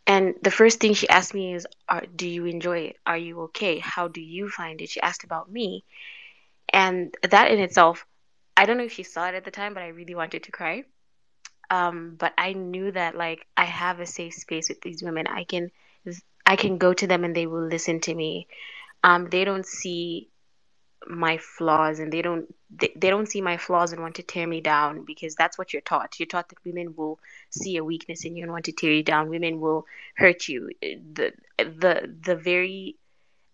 And the first thing she asked me is, Are, Do you enjoy it? Are you okay? How do you find it? She asked about me. And that in itself, I don't know if she saw it at the time, but I really wanted to cry. Um, but I knew that like I have a safe space with these women. I can I can go to them and they will listen to me. Um, they don't see my flaws and they don't they, they don't see my flaws and want to tear me down because that's what you're taught. You're taught that women will see a weakness in you and want to tear you down. Women will hurt you. The the the very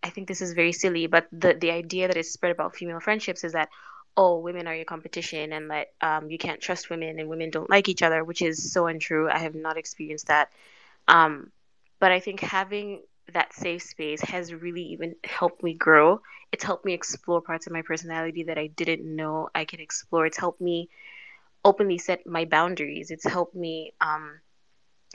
I think this is very silly, but the the idea that is spread about female friendships is that oh, women are your competition and that um, you can't trust women and women don't like each other, which is so untrue. I have not experienced that. Um, but I think having that safe space has really even helped me grow. It's helped me explore parts of my personality that I didn't know I could explore. It's helped me openly set my boundaries. It's helped me um,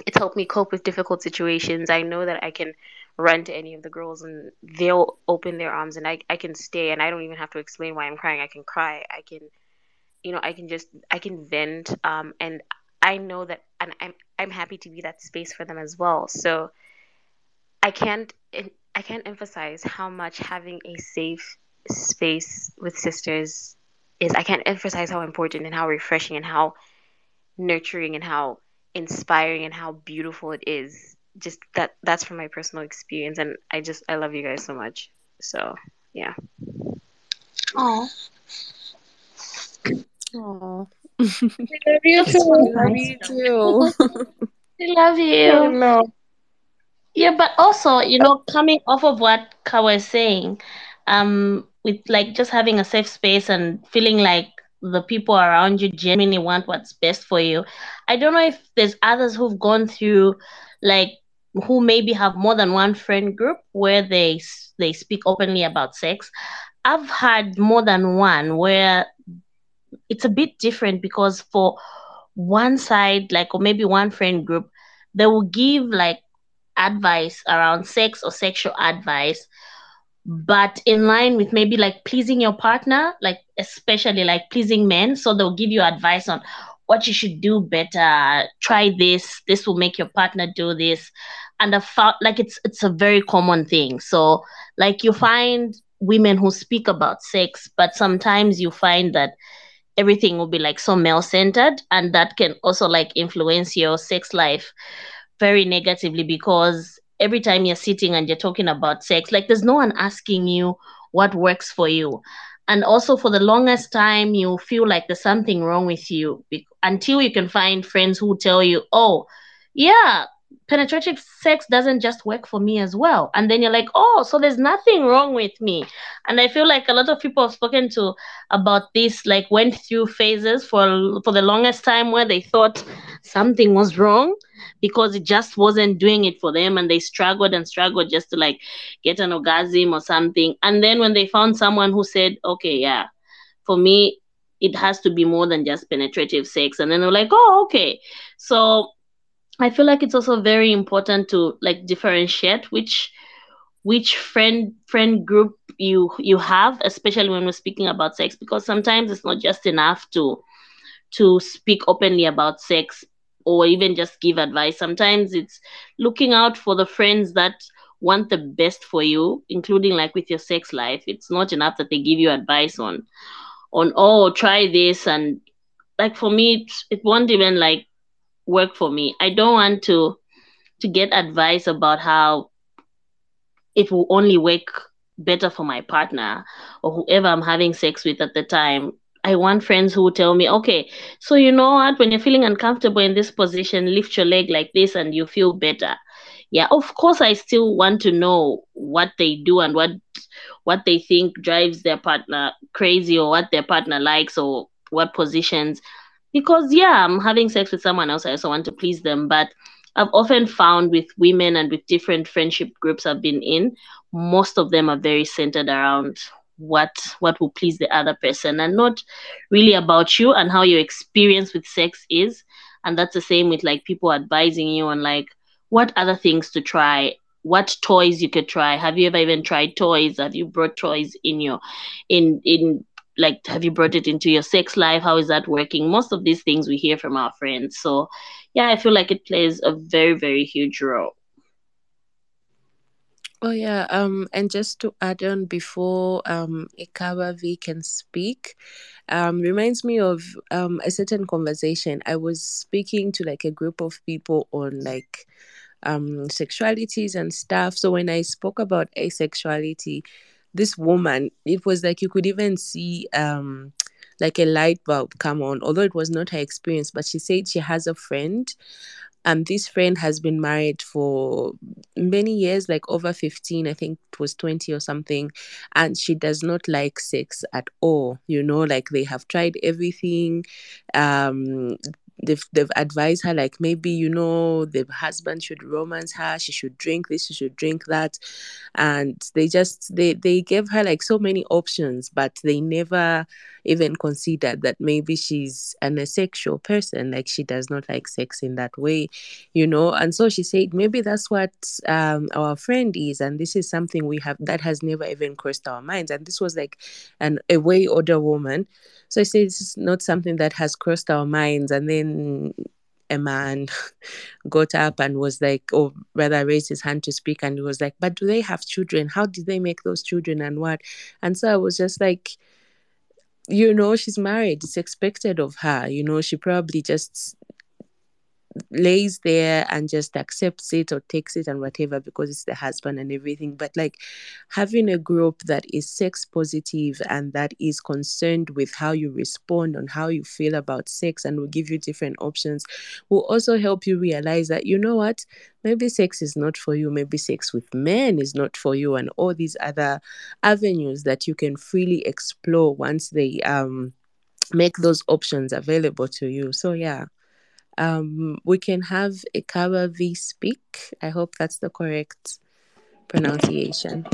it's helped me cope with difficult situations. I know that I can run to any of the girls and they'll open their arms and I, I can stay and I don't even have to explain why I'm crying. I can cry. I can you know, I can just I can vent. Um, and I know that and I'm I'm happy to be that space for them as well. So I can't I can't emphasize how much having a safe space with sisters is. I can't emphasize how important and how refreshing and how nurturing and how inspiring and how beautiful it is. Just that that's from my personal experience and I just I love you guys so much. So yeah. Oh. Oh, We love you too. love you too. We love you. Hello. Yeah, but also, you know, coming off of what Ka was saying, um, with like just having a safe space and feeling like the people around you genuinely want what's best for you. I don't know if there's others who've gone through like who maybe have more than one friend group where they they speak openly about sex. I've had more than one where it's a bit different because for one side, like or maybe one friend group, they will give like advice around sex or sexual advice, but in line with maybe like pleasing your partner, like especially like pleasing men. So they'll give you advice on what you should do better. Try this. This will make your partner do this. And I found like it's it's a very common thing. So like you find women who speak about sex, but sometimes you find that everything will be like so male centered and that can also like influence your sex life very negatively because every time you're sitting and you're talking about sex like there's no one asking you what works for you and also for the longest time you feel like there's something wrong with you be- until you can find friends who tell you oh yeah penetrative sex doesn't just work for me as well. And then you're like oh so there's nothing wrong with me. And i feel like a lot of people have spoken to about this like went through phases for for the longest time where they thought something was wrong because it just wasn't doing it for them. And they struggled and struggled just to like get an orgasm or something. And then when they found someone who said okay yeah for me it has to be more than just penetrative sex. And then they're like oh okay. So i feel like it's also very important to like differentiate which which friend friend group you you have especially when we're speaking about sex because sometimes it's not just enough to to speak openly about sex or even just give advice. Sometimes it's looking out for the friends that want the best for you including like with your sex life. It's not enough that they give you advice on on oh try this and like for me it, it won't even like work for me i don't want to to get advice about how it will only work better for my partner or whoever I'm having sex with at the time. I want friends who tell me, okay, so you know what, when you're feeling uncomfortable in this position, lift your leg like this and you feel better. Yeah, of course I still want to know what they do and what what they think drives their partner crazy or what their partner likes or what positions because yeah i'm having sex with someone else i also want to please them but i've often found with women and with different friendship groups i've been in most of them are very centered around what what will please the other person and not really about you and how your experience with sex is. And that's the same with like people advising you on like what other things to try what toys you could try. Have you ever even tried toys? Have you brought toys in your in in like have you brought it into your sex life how is that working most of these things we hear from our friends so yeah i feel like it plays a very very huge role Oh yeah, um, and just to add on before um Ikawa V can speak, um, reminds me of um a certain conversation. I was speaking to like a group of people on like um sexualities and stuff. So when I spoke about asexuality, this woman, it was like you could even see um like a light bulb come on, although it was not her experience, but she said she has a friend and this friend has been married for many years like over 15 i think it was 20 or something and she does not like sex at all you know like they have tried everything um they've they've advised her like maybe you know the husband should romance her she should drink this she should drink that. And they just they they gave her like so many options but they never even considered that maybe she's an asexual person like she does not like sex in that way you know and so she said maybe that's what um our friend is and this is something we have that has never even crossed our minds and this was like an a way older woman so I say this is not something that has crossed our minds. And then a man got up and was like, or rather raised his hand to speak, and he was like, But do they have children? How did they make those children and what? And so I was just like, you know, she's married. It's expected of her. You know, she probably just lays there and just accepts it or takes it and whatever because it's the husband and everything. But like having a group that is sex positive and that is concerned with how you respond and how you feel about sex and will give you different options will also help you realize that, you know what, maybe sex is not for you, maybe sex with men is not for you, and all these other avenues that you can freely explore once they um make those options available to you. So yeah um, we can have Ikawa V speak. I hope that's the correct pronunciation.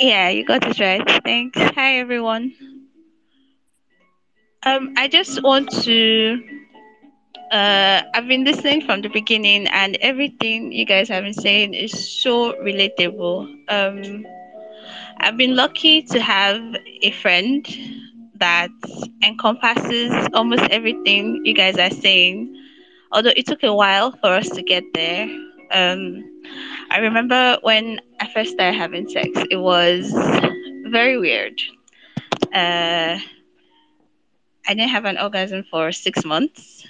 Yeah, you got it right. Thanks. Hi, everyone. Um, I just want to. Uh, I've been listening from the beginning, and everything you guys have been saying is so relatable. Um, I've been lucky to have a friend that encompasses almost everything you guys are saying. Although it took a while for us to get there. Um, I remember when I first started having sex, it was very weird. Uh, I didn't have an orgasm for six months.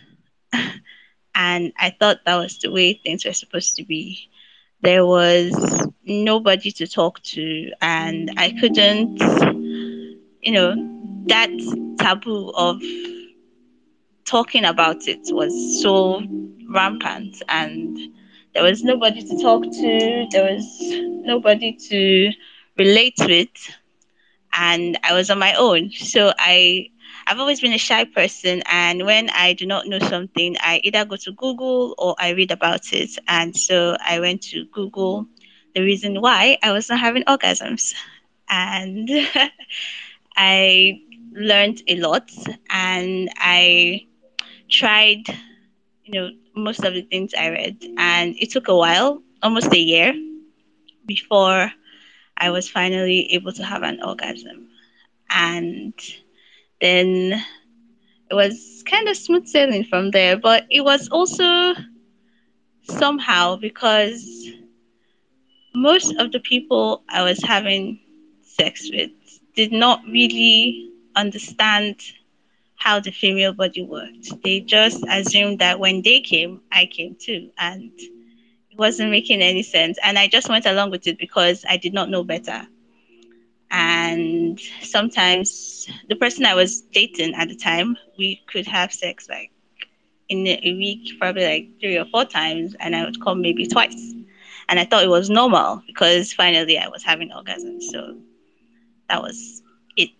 and I thought that was the way things were supposed to be. There was nobody to talk to, and I couldn't, you know, that taboo of talking about it was so rampant and there was nobody to talk to there was nobody to relate with and i was on my own. So i i've always been a shy person and when i do not know something i either go to google or i read about it. And so i went to google the reason why i was not having orgasms. And i learned a lot and I tried, you know, most of the things I read. And it took a while, almost a year, before I was finally able to have an orgasm. And then it was kind of smooth sailing from there. But it was also somehow because most of the people I was having sex with did not really understand how the female body worked. They just assumed that when they came, I came too. And it wasn't making any sense. And I just went along with it because I did not know better. And sometimes the person I was dating at the time, we could have sex like in a week, probably like three or four times, and I would come maybe twice. And I thought it was normal because finally I was having orgasms. So that was it.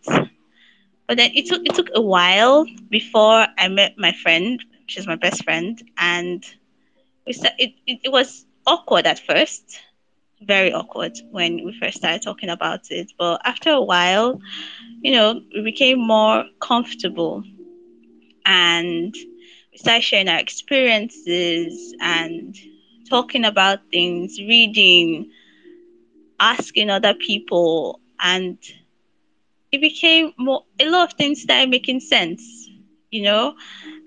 But then it took it took a while before I met my friend. She's my best friend, and we sta- it, it, it was awkward at first, very awkward when we first started talking about it. But after a while, you know, we became more comfortable, and we started sharing our experiences and talking about things, reading, asking other people, and it became more a lot of things started making sense you know?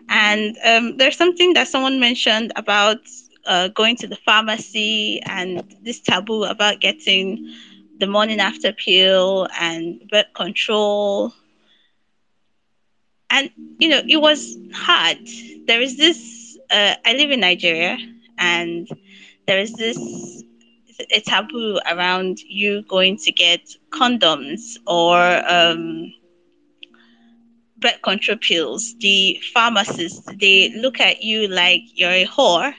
And um, there's something that someone mentioned about uh, going to the pharmacy and this taboo about getting the morning after pill and birth control. And you know it was hard. There is this uh, i live in nigeria and there is this a taboo around you going to get condoms or um, birth control pills. The pharmacists they look at you like you're a whore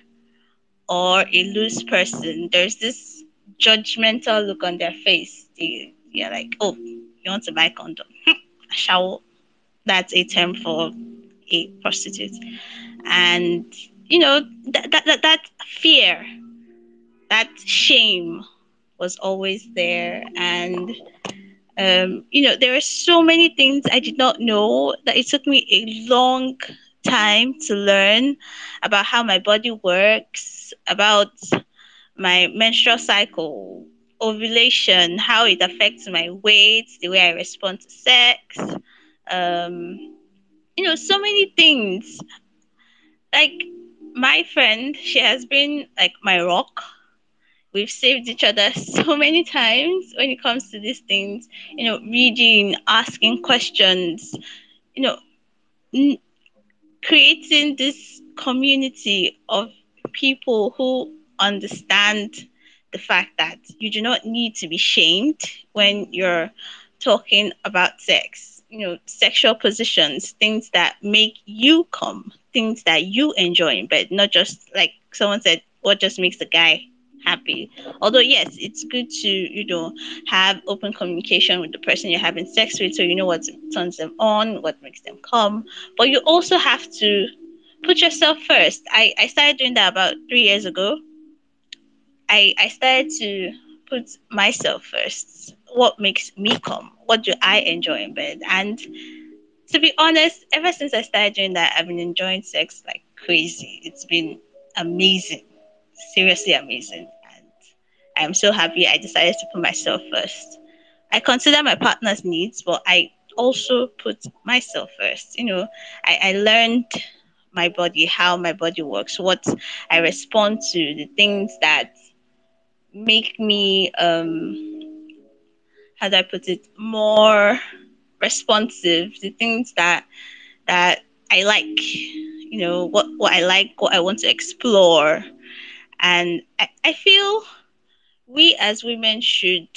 or a loose person. There's this judgmental look on their face. They, you're like, oh, you want to buy condom? Shall that's a term for a prostitute, and you know that that that, that fear that shame was always there. And um, you know there are so many things i did not know that it took me a long time to learn about how my body works about my menstrual cycle ovulation how it affects my weight the way i respond to sex. Um, you know so many things. Like my friend she has been like my rock we've saved each other so many times when it comes to these things you know reading asking questions you know n- creating this community of people who understand the fact that you do not need to be shamed when you're talking about sex you know sexual positions things that make you come things that you enjoy bed not just like someone said what just makes the guy happy. Although yes it's good to you know have open communication with the person you're having sex with so you know what turns them on what makes them come but you also have to put yourself first. I i started doing that about three years ago. I i started to put myself first. What makes me come what do i enjoy in bed? And to be honest ever since i started doing that i've been enjoying sex like crazy. It's been amazing seriously amazing. And I'm so happy I decided to put myself first. I consider my partner's needs, but I also put myself first. You know, I, I learned my body, how my body works, what I respond to, the things that make me um how do I put it, more responsive, the things that that I like, you know, what, what I like, what I want to explore. And I, I feel we as women should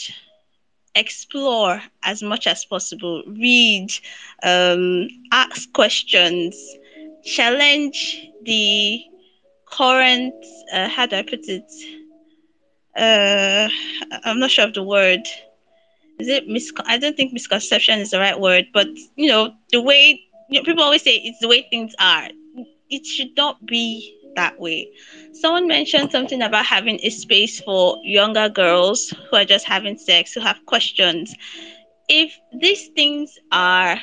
explore as much as possible, read, um, ask questions, challenge the current, uh, how do I put it? Uh, I'm not sure of the word. Is it mis? I don't think misconception is the right word, but you know the way you know, people always say it's the way things are. It should not be that way. Someone mentioned something about having a space for younger girls who are just having sex, who have questions. If these things are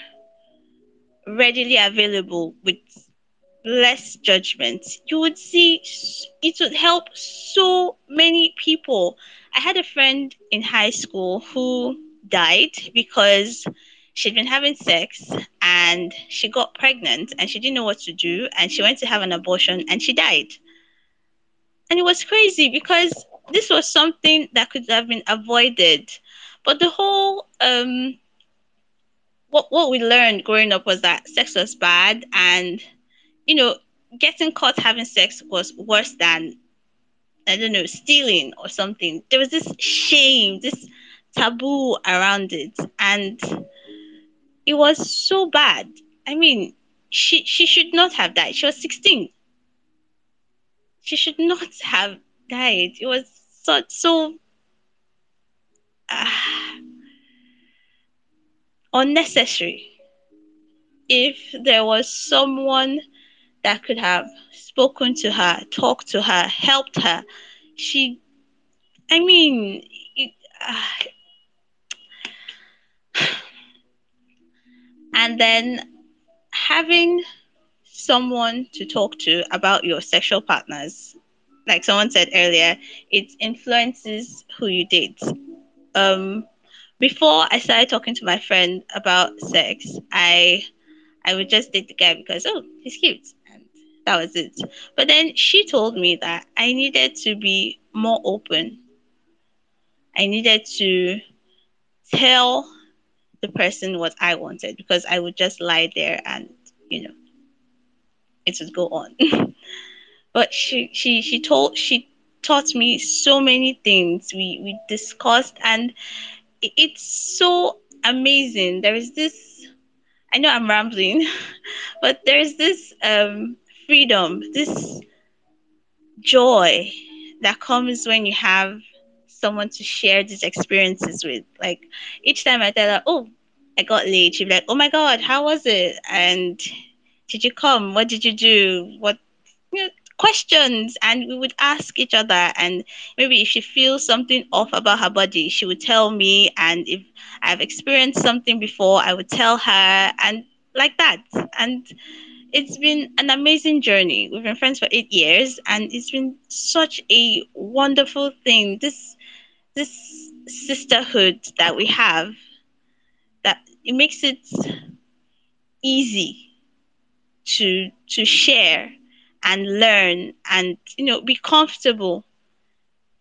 readily available with less judgment, you would see it would help so many people. I had a friend in high school who died because she'd been having sex and she got pregnant and she didn't know what to do and she went to have an abortion and she died. And it was crazy because this was something that could have been avoided. But the whole um what what we learned growing up was that sex was bad and you know getting caught having sex was worse than I don't know, stealing or something. There was this shame, this taboo around it, and it was so bad. I mean, she she should not have died. She was 16. She should not have died. It was so so uh, unnecessary. If there was someone that could have spoken to her, talked to her, helped her, she, I mean, it, uh, and then having someone to talk to about your sexual partners like someone said earlier it influences who you date. Um before i started talking to my friend about sex i i would just date the guy because oh he's cute and that was it. But then she told me that i needed to be more open. I needed to tell the person what I wanted because I would just lie there and you know it would go on. but she she she told she taught me so many things. We we discussed and it's so amazing. There is this I know I'm rambling, but there's this um freedom, this joy that comes when you have someone to share these experiences with. Like each time I tell her, "Oh, I got late," she'd be like, "Oh my god, how was it?" And did you come? What did you do? What you know, questions? And we would ask each other. And maybe if she feels something off about her body, she would tell me. And if I've experienced something before, I would tell her. And like that. And it's been an amazing journey. We've been friends for eight years, and it's been such a wonderful thing. This this sisterhood that we have that it makes it easy to to share and learn and you know be comfortable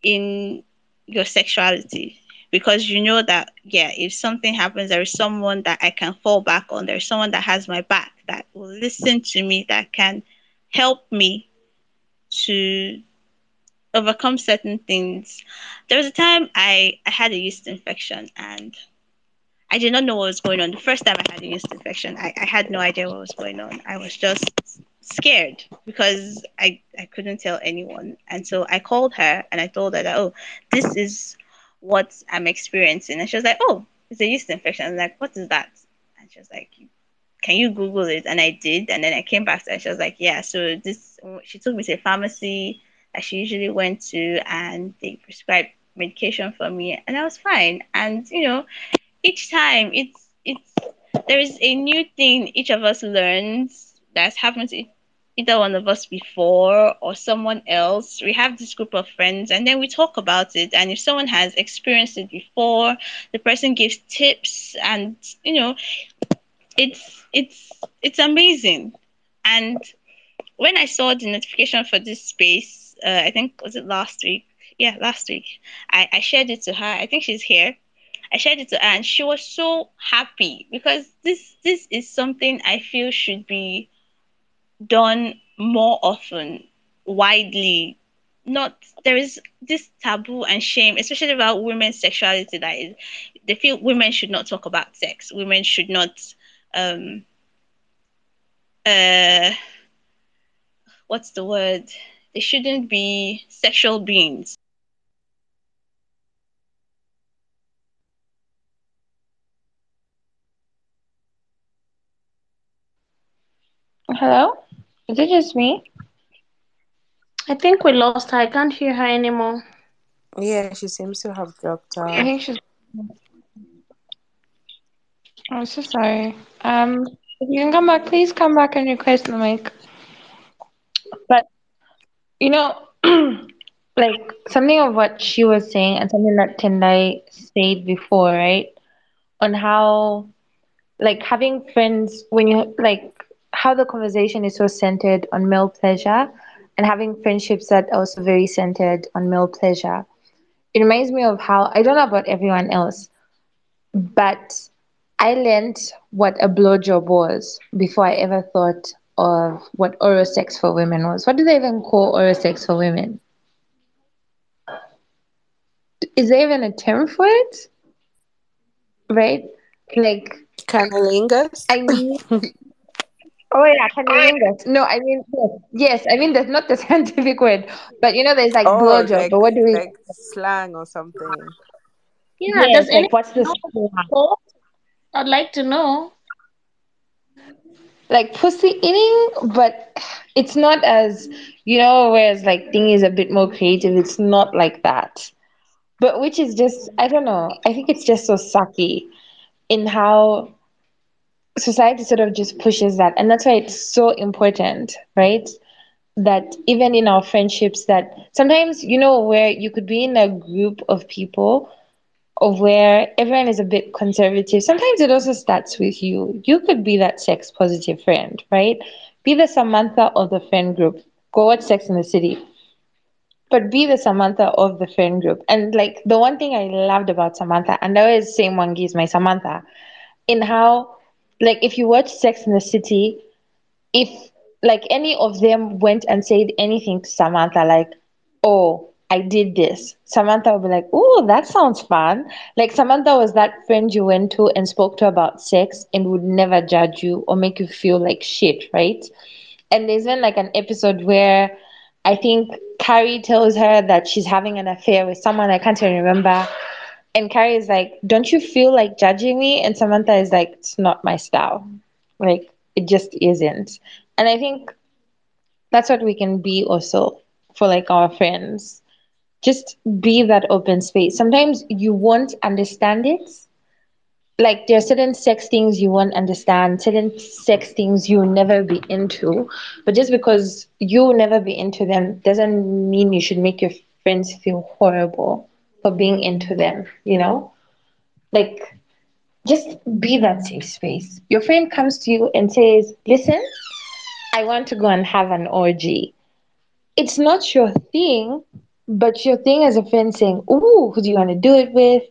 in your sexuality. Because you know that yeah if something happens there is someone that i can fall back on. There's someone that has my back that will listen to me that can help me to overcome certain things there was a time i i had a yeast infection and I did not know what was going on. The first time I had a yeast infection, I, I had no idea what was going on. I was just scared because I, I couldn't tell anyone. And so I called her and I told her that, oh, this is what I'm experiencing. And she was like, oh, it's a yeast infection. I was like, what is that? And she was like, can you Google it? And I did. And then I came back to her. She was like, yeah. So this, she took me to a pharmacy she usually went to and they prescribed medication for me and I was fine. And, you know, each time it's it's there is a new thing each of us learns that's happened to either one of us before or someone else. We have this group of friends and then we talk about it. And if someone has experienced it before, the person gives tips and you know, it's it's it's amazing. And when I saw the notification for this space, uh, I think was it last week? Yeah, last week. I, I shared it to her. I think she's here. I shared it to her and she was so happy because this this is something I feel should be done more often, widely. Not there is this taboo and shame, especially about women's sexuality that is they feel women should not talk about sex. Women should not um uh what's the word? They shouldn't be sexual beings. Hello? Is it just me? I think we lost her. I can't hear her anymore. Yeah, she seems to have dropped out. I think she's. I'm so sorry. Um, if you can come back, please come back and request the mic. But you know, like something of what she was saying and something that Tendai said before, right? On how, like, having friends when you like how the conversation is so centered on male pleasure, and having friendships that are also very centered on male pleasure. It reminds me of how I don't know about everyone else, but I learned what a blowjob was before I ever thought of what oral sex for women was. What do they even call oral sex for women? is there even a term for it? Right? Like Cunnilingus? I mean Oh yeah, cunnilingus. No, I mean yes, yes. I mean that's not the scientific word, but you know there's like oh, blowjob. like But what do we? like slang or something. Yeah, Yes, does anyone like what's the slang? I'd like to know. Like pussy eating, but it's not as you know. Whereas like thing is a bit more creative. It's not like that. But which is just I don't know. I think it's just so sucky in how society sort of just pushes that, and that's why it's so important, right? that even in our friendships that sometimes you know where you could be in a group of people of where everyone is a bit conservative. Sometimes it also starts with you. You could be that sex positive friend right? Be the samantha of the friend group. Go watch sex in the city. But be the samantha of the friend group. And like the one thing i loved about samantha and i always say Mwangi is my samantha in how like if you watch sex in the city if like any of them went and said anything to Samantha, like, oh, I did this, Samantha would be like, oh, that sounds fun. Like, Samantha was that friend you went to and spoke to about sex and would never judge you or make you feel like shit, right? And there's been like an episode where I think Carrie tells her that she's having an affair with someone, I can't even remember. And Carrie is like, Don't you feel like judging me? And Samantha is like, It's not my style. Like, it just isn't. And I think that's what we can be also for like our friends. Just be that open space. Sometimes you won't understand it. Like there are certain sex things you won't understand, certain sex things you'll never be into. But just because you'll never be into them doesn't mean you should make your friends feel horrible for being into them, you know? Like just be that safe space. Your friend comes to you and says, Listen, I want to go and have an orgy. It's not your thing, but your thing as a friend saying, Ooh, who do you want to do it with?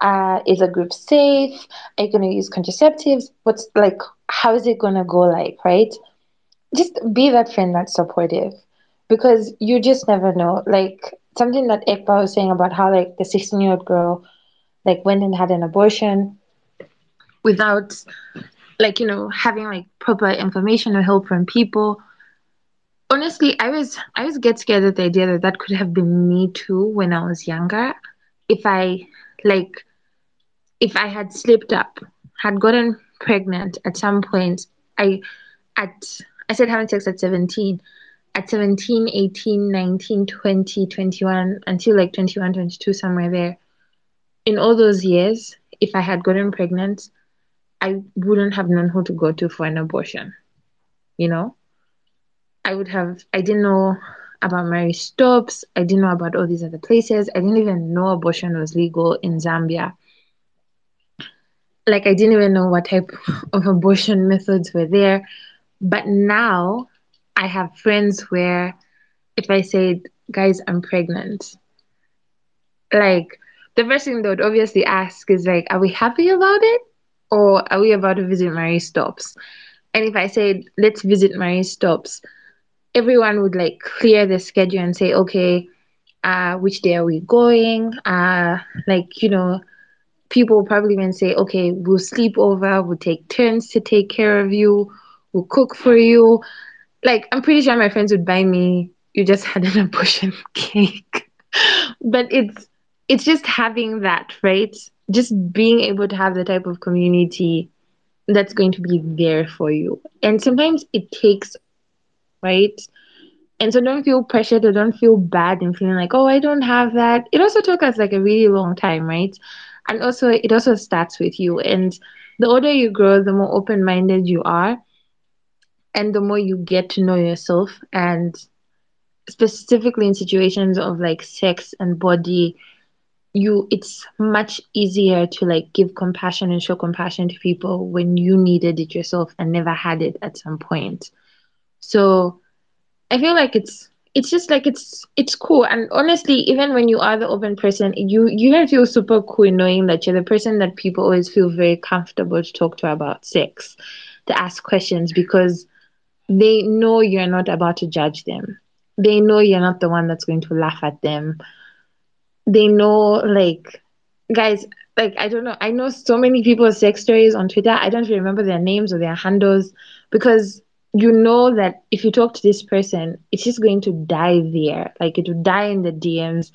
Uh, is a group safe? Are you going to use contraceptives? What's like, how is it going to go like, right? Just be that friend that's supportive because you just never know. Like, something that Ekpa was saying about how, like, the 16 year old girl, like, went and had an abortion without like you know having like proper information or help from people honestly i was i was get scared at the idea that that could have been me too when i was younger. If i like if i had slipped up had gotten pregnant at some point i at i said having sex at 17 at 17 18 19 20 21 until like 21 22 somewhere there. In all those years if i had gotten pregnant I wouldn't have known who to go to for an abortion. You know, I would have, I didn't know about Marie Stopes. I didn't know about all these other places. I didn't even know abortion was legal in Zambia. Like, I didn't even know what type of abortion methods were there. But now I have friends where if I said, guys, I'm pregnant, like, the first thing they would obviously ask is like, are we happy about it? or are we about to visit Marie Stopes? And if I said, let's visit Marie Stopes, everyone would like clear the schedule and say, okay, uh, which day are we going? Uh, like, you know, people probably even say, okay, we'll sleep over, we'll take turns to take care of you, we'll cook for you. Like, I'm pretty sure my friends would buy me, you just had an abortion cake. but it's, it's just having that, right? Just being able to have the type of community that's going to be there for you. And sometimes it takes, right? And so don't feel pressured or don't feel bad and feeling like, oh, I don't have that. It also took us like a really long time, right? And also, it also starts with you. And the older you grow, the more open minded you are. And the more you get to know yourself. And specifically in situations of like sex and body, you it's much easier to like give compassion and show compassion to people when you needed it yourself and never had it at some point so i feel like it's it's just like it's it's cool. And honestly even when you are the open person you you can feel super cool knowing that you're the person that people always feel very comfortable to talk to about sex to ask questions because they know you're not about to judge them. They know you're not the one that's going to laugh at them. They know like guys like I don't know I know so many people's sex stories on Twitter. I don't remember their names or their handles because you know that if you talk to this person it's just going to die there. Like it will die in the DMs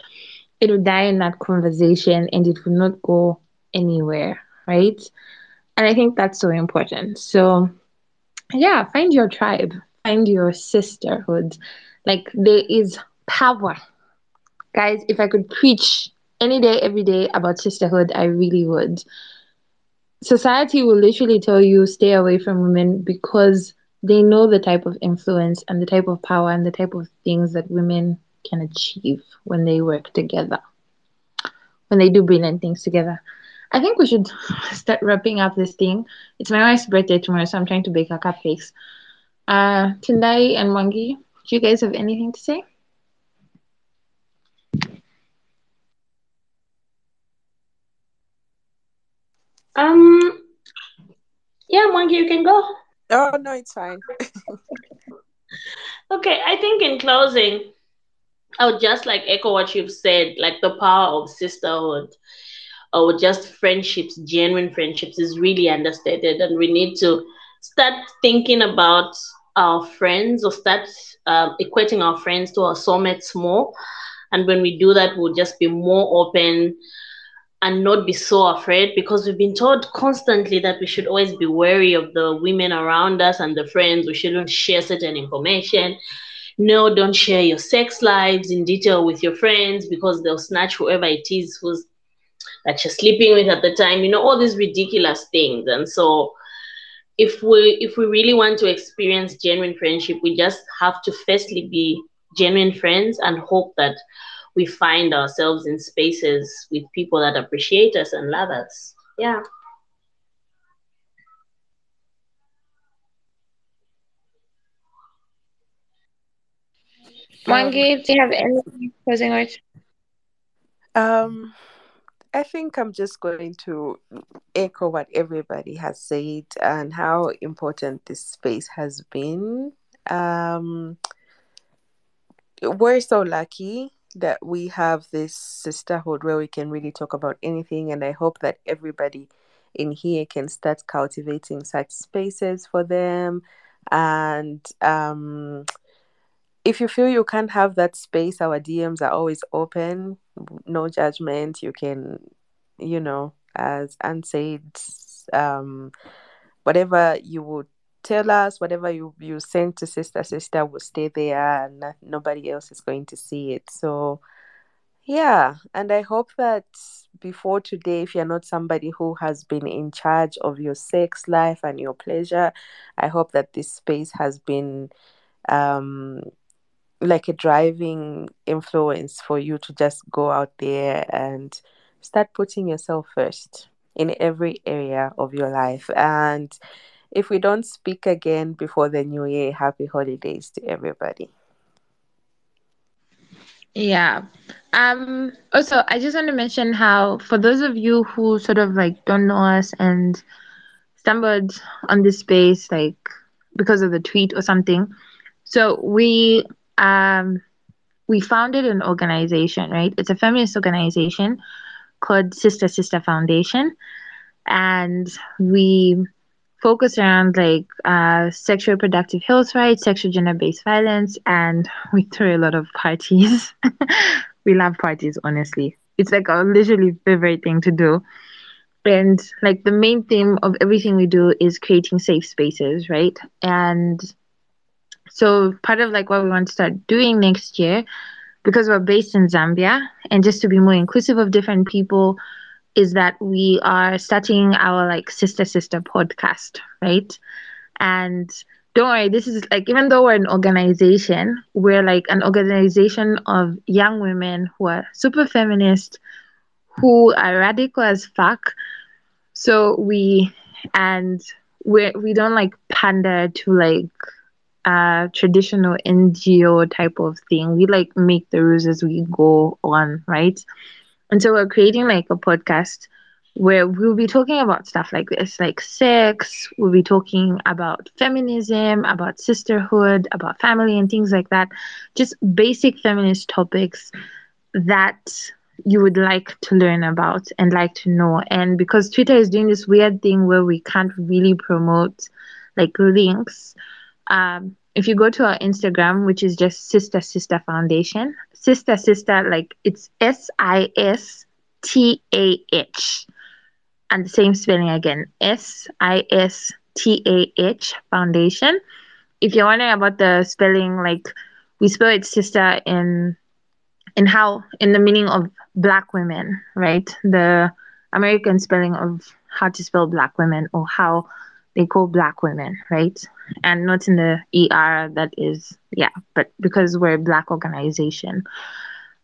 it will die in that conversation and it will not go anywhere right? And I think that's so important. So yeah find your tribe find your sisterhood. Like there is power. Guys if I could preach any day, every day about sisterhood, I really would. Society will literally tell you stay away from women because they know the type of influence and the type of power and the type of things that women can achieve when they work together, when they do brilliant things together. I think we should start wrapping up this thing. It's my wife's birthday tomorrow, so I'm trying to bake her cupcakes. Uh, Tendai and Mwangi, do you guys have anything to say? Um, yeah, Monkey, you can go. Oh no, it's fine. okay, I think in closing, I would just like echo what you've said, like the power of sisterhood or just friendships, genuine friendships is really understated, and we need to start thinking about our friends or start uh, equating our friends to our soulmates more. And when we do that, we'll just be more open and not be so afraid because we've been told constantly that we should always be wary of the women around us and the friends. We shouldn't share certain information. No, don't share your sex lives in detail with your friends because they'll snatch whoever it is who's that you're sleeping with at the time. You know all these ridiculous things, and so if we if we really want to experience genuine friendship, we just have to firstly be genuine friends and hope that we find ourselves in spaces with people that appreciate us and love us. Yeah. Mwangi, do you have any closing words? Um, I think I'm just going to echo what everybody has said and how important this space has been. Um, we're so lucky that we have this sisterhood where we can really talk about anything, and I hope that everybody in here can start cultivating such spaces for them. And um, if you feel you can't have that space, our DMs are always open, no judgment. You can, you know, as Anne said, um, whatever you would tell us, whatever you, you send to sister, sister will stay there and nobody else is going to see it. So, yeah, and I hope that before today, if you're not somebody who has been in charge of your sex life and your pleasure, I hope that this space has been um, like a driving influence for you to just go out there and start putting yourself first in every area of your life. And if we don't speak again before the new year, happy holidays to everybody. Yeah. Um also I just want to mention how for those of you who sort of like don't know us and stumbled on this space like because of the tweet or something. So we um we founded an organization, right? It's a feminist organization called Sister Sister Foundation. And we focus around like uh, sexual reproductive health rights, sexual gender based violence, and we throw a lot of parties. we love parties, honestly. It's like our literally favorite thing to do. And like the main theme of everything we do is creating safe spaces, right? And so part of like what we want to start doing next year, because we're based in Zambia, and just to be more inclusive of different people, is that we are starting our like sister sister podcast, right? And don't worry, this is like even though we're an organization, we're like an organization of young women who are super feminist, who are radical as fuck. So we and we we don't like pander to like uh traditional NGO type of thing. We like make the rules as we go on, right? And so we're creating like a podcast where we'll be talking about stuff like this, like sex, we'll be talking about feminism, about sisterhood, about family, and things like that. Just basic feminist topics that you would like to learn about and like to know. And because Twitter is doing this weird thing where we can't really promote like links, um, if you go to our Instagram, which is just Sistah Sistah Foundation, Sistah Sistah, like it's S I S T A H, and the same spelling again S I S T A H Foundation. If you're wondering about the spelling, like we spell it sister in in how in the meaning of black women, right? The American spelling of how to spell black women or how they call black women, right? And not in the ER that is, yeah, but because we're a black organization.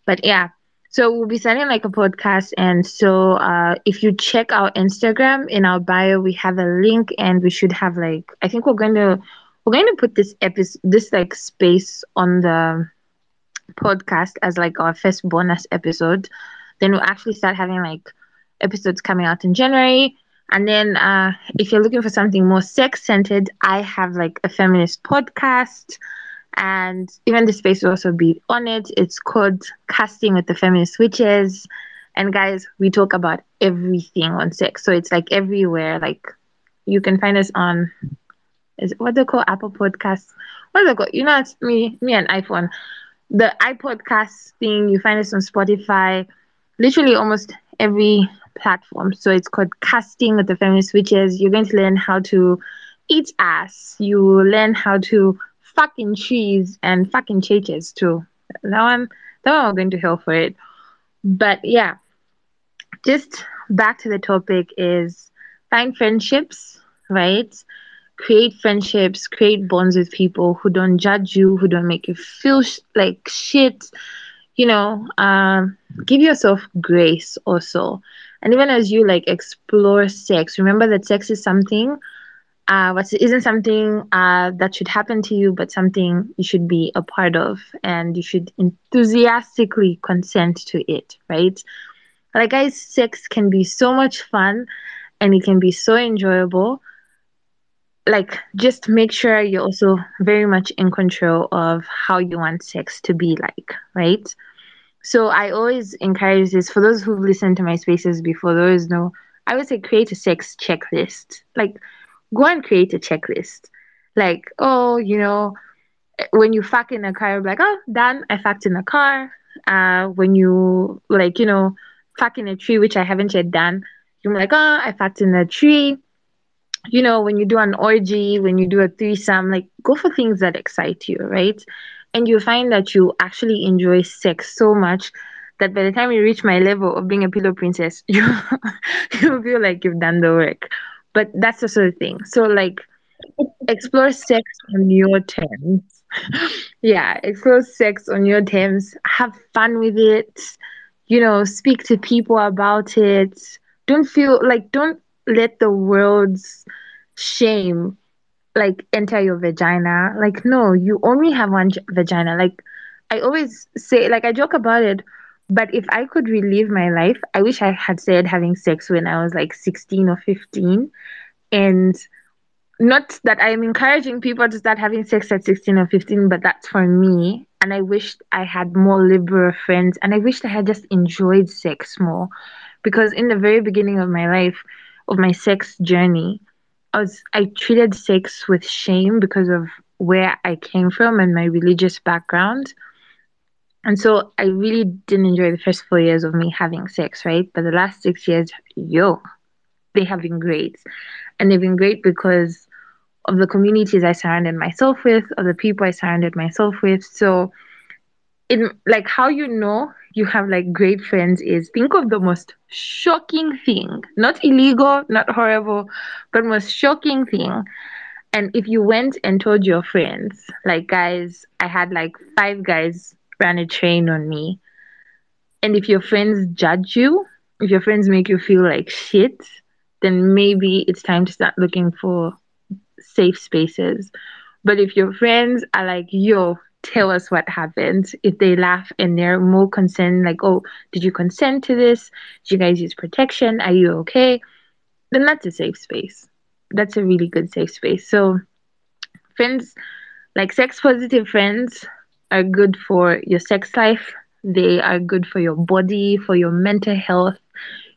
But yeah, so we'll be starting like a podcast. And so uh, if you check our Instagram in our bio, we have a link and we should have like, I think we're going to, we're going to put this episode, this like space on the podcast as like our first bonus episode. Then we'll actually start having like episodes coming out in January. And then uh, if you're looking for something more sex centered, I have like a feminist podcast. And even the space will also be on it. It's called Casting with the Feminist Witches. And guys, we talk about everything on sex. So it's like everywhere. Like you can find us on is what they call Apple Podcasts. What they call? You know, it's me, me and iPhone. The iPodcast thing. You find us on Spotify. Literally almost every platform. So it's called Casting with the Feminist Witches. You're going to learn how to eat ass. You learn how to fucking cheese and fucking churches too. That one, that one we're going to hell for it. But yeah, just back to the topic is find friendships, right? Create friendships, create bonds with people who don't judge you, who don't make you feel sh- like shit. You know, um, give yourself grace also. And even as you like explore sex, remember that sex is something uh, what isn't something uh, that should happen to you, but something you should be a part of, and you should enthusiastically consent to it, right? Like, guys, sex can be so much fun, and it can be so enjoyable. Like, just make sure you're also very much in control of how you want sex to be like, right? So I always encourage this for those who've listened to my spaces before. Those know I would say create a sex checklist, like go and create a checklist. Like, oh, you know, when you fuck in a car, like, oh, done. I fucked in a car. Uh, when you like, you know, fuck in a tree, which I haven't yet done, you're like, oh, I fucked in a tree. You know, when you do an orgy, when you do a threesome, like go for things that excite you, right? And you find that you actually enjoy sex so much that by the time you reach my level of being a pillow princess, you you feel like you've done the work. But that's the sort of thing. So like explore sex on your terms. Yeah explore sex on your terms. Have fun with it. You know speak to people about it. Don't feel like don't let the world's shame like enter your vagina like no you only have one vagina like i always say like i joke about it but if I could relive my life, I wish I had said having sex when I was like 16 or 15. And not that I'm encouraging people to start having sex at 16 or 15, but that's for me. And I wished I had more liberal friends and I wished I had just enjoyed sex more. Because in the very beginning of my life, of my sex journey, I was I treated sex with shame because of where I came from and my religious background. And so I really didn't enjoy the first four years of me having sex, right? But the last six years, yo, they have been great. And they've been great because of the communities I surrounded myself with, of the people I surrounded myself with. So in like how you know you have like great friends is think of the most shocking thing. Not illegal, not horrible, but most shocking thing. And if you went and told your friends, like guys, I had like five guys ran a train on me. And if your friends judge you, if your friends make you feel like shit, then maybe it's time to start looking for safe spaces. But if your friends are like, yo, tell us what happened, if they laugh and they're more concerned, like, oh, did you consent to this? Did you guys use protection? Are you okay? Then that's a safe space. That's a really good safe space. So, friends, like sex positive friends, are good for your sex life. They are good for your body, for your mental health.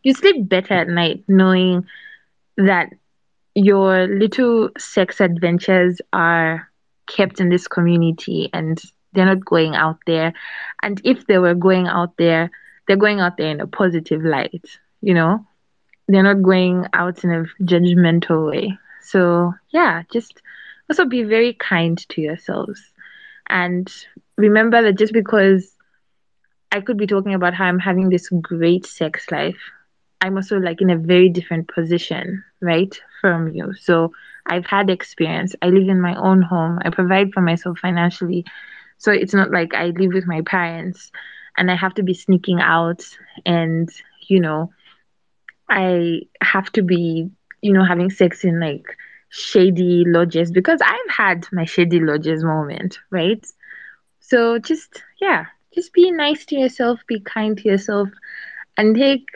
You sleep better at night knowing that your little sex adventures are kept in this community and they're not going out there. And if they were going out there, they're going out there in a positive light, you know? They're not going out in a judgmental way. So, yeah, just also be very kind to yourselves. And remember that just because I could be talking about how I'm having this great sex life, I'm also like in a very different position, right, from you. So I've had experience. I live in my own home. I provide for myself financially. So it's not like I live with my parents and I have to be sneaking out and, you know, I have to be, you know, having sex in like shady lodges because I've had my shady lodges moment, right? So just, yeah, just be nice to yourself, be kind to yourself, and take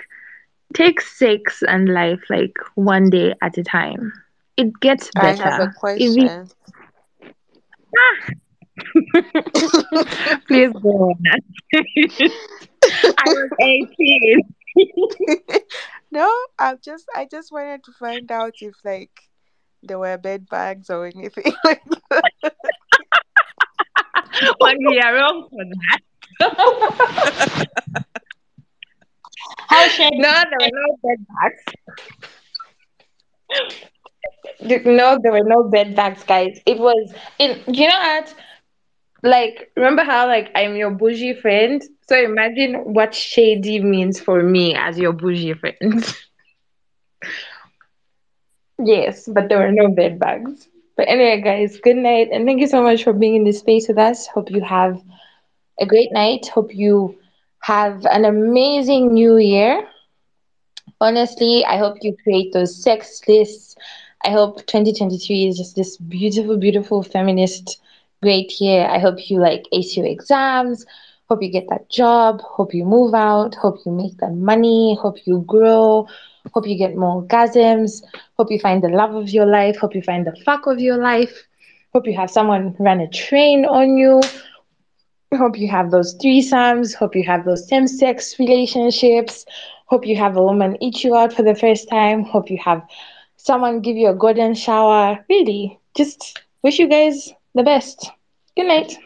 take sex and life like one day at a time. It gets better. I have a better. If question. Ah! Please go on. I was 18. no, I'm just I just wanted to find out if like there were bed bags or anything like that. Well, we are wrong for that. How should No, there were no bed bags. Th- No, there were no bed bags, guys. It was in. You know what? Like, remember how like I'm your bougie friend? So imagine what shady means for me as your bougie friend. Yes, but there were no bed bugs. But anyway, guys, good night, and thank you so much for being in this space with us. Hope you have a great night. Hope you have an amazing new year. Honestly, I hope you create those sex lists. I hope 2023 is just this beautiful, beautiful feminist great year. I hope you like ace your exams. Hope you get that job. Hope you move out. Hope you make that money. Hope you grow. Hope you get more orgasms. Hope you find the love of your life. Hope you find the fuck of your life. Hope you have someone run a train on you. Hope you have those threesomes. Hope you have those same sex relationships. Hope you have a woman eat you out for the first time. Hope you have someone give you a golden shower. Really, just wish you guys the best. Good night.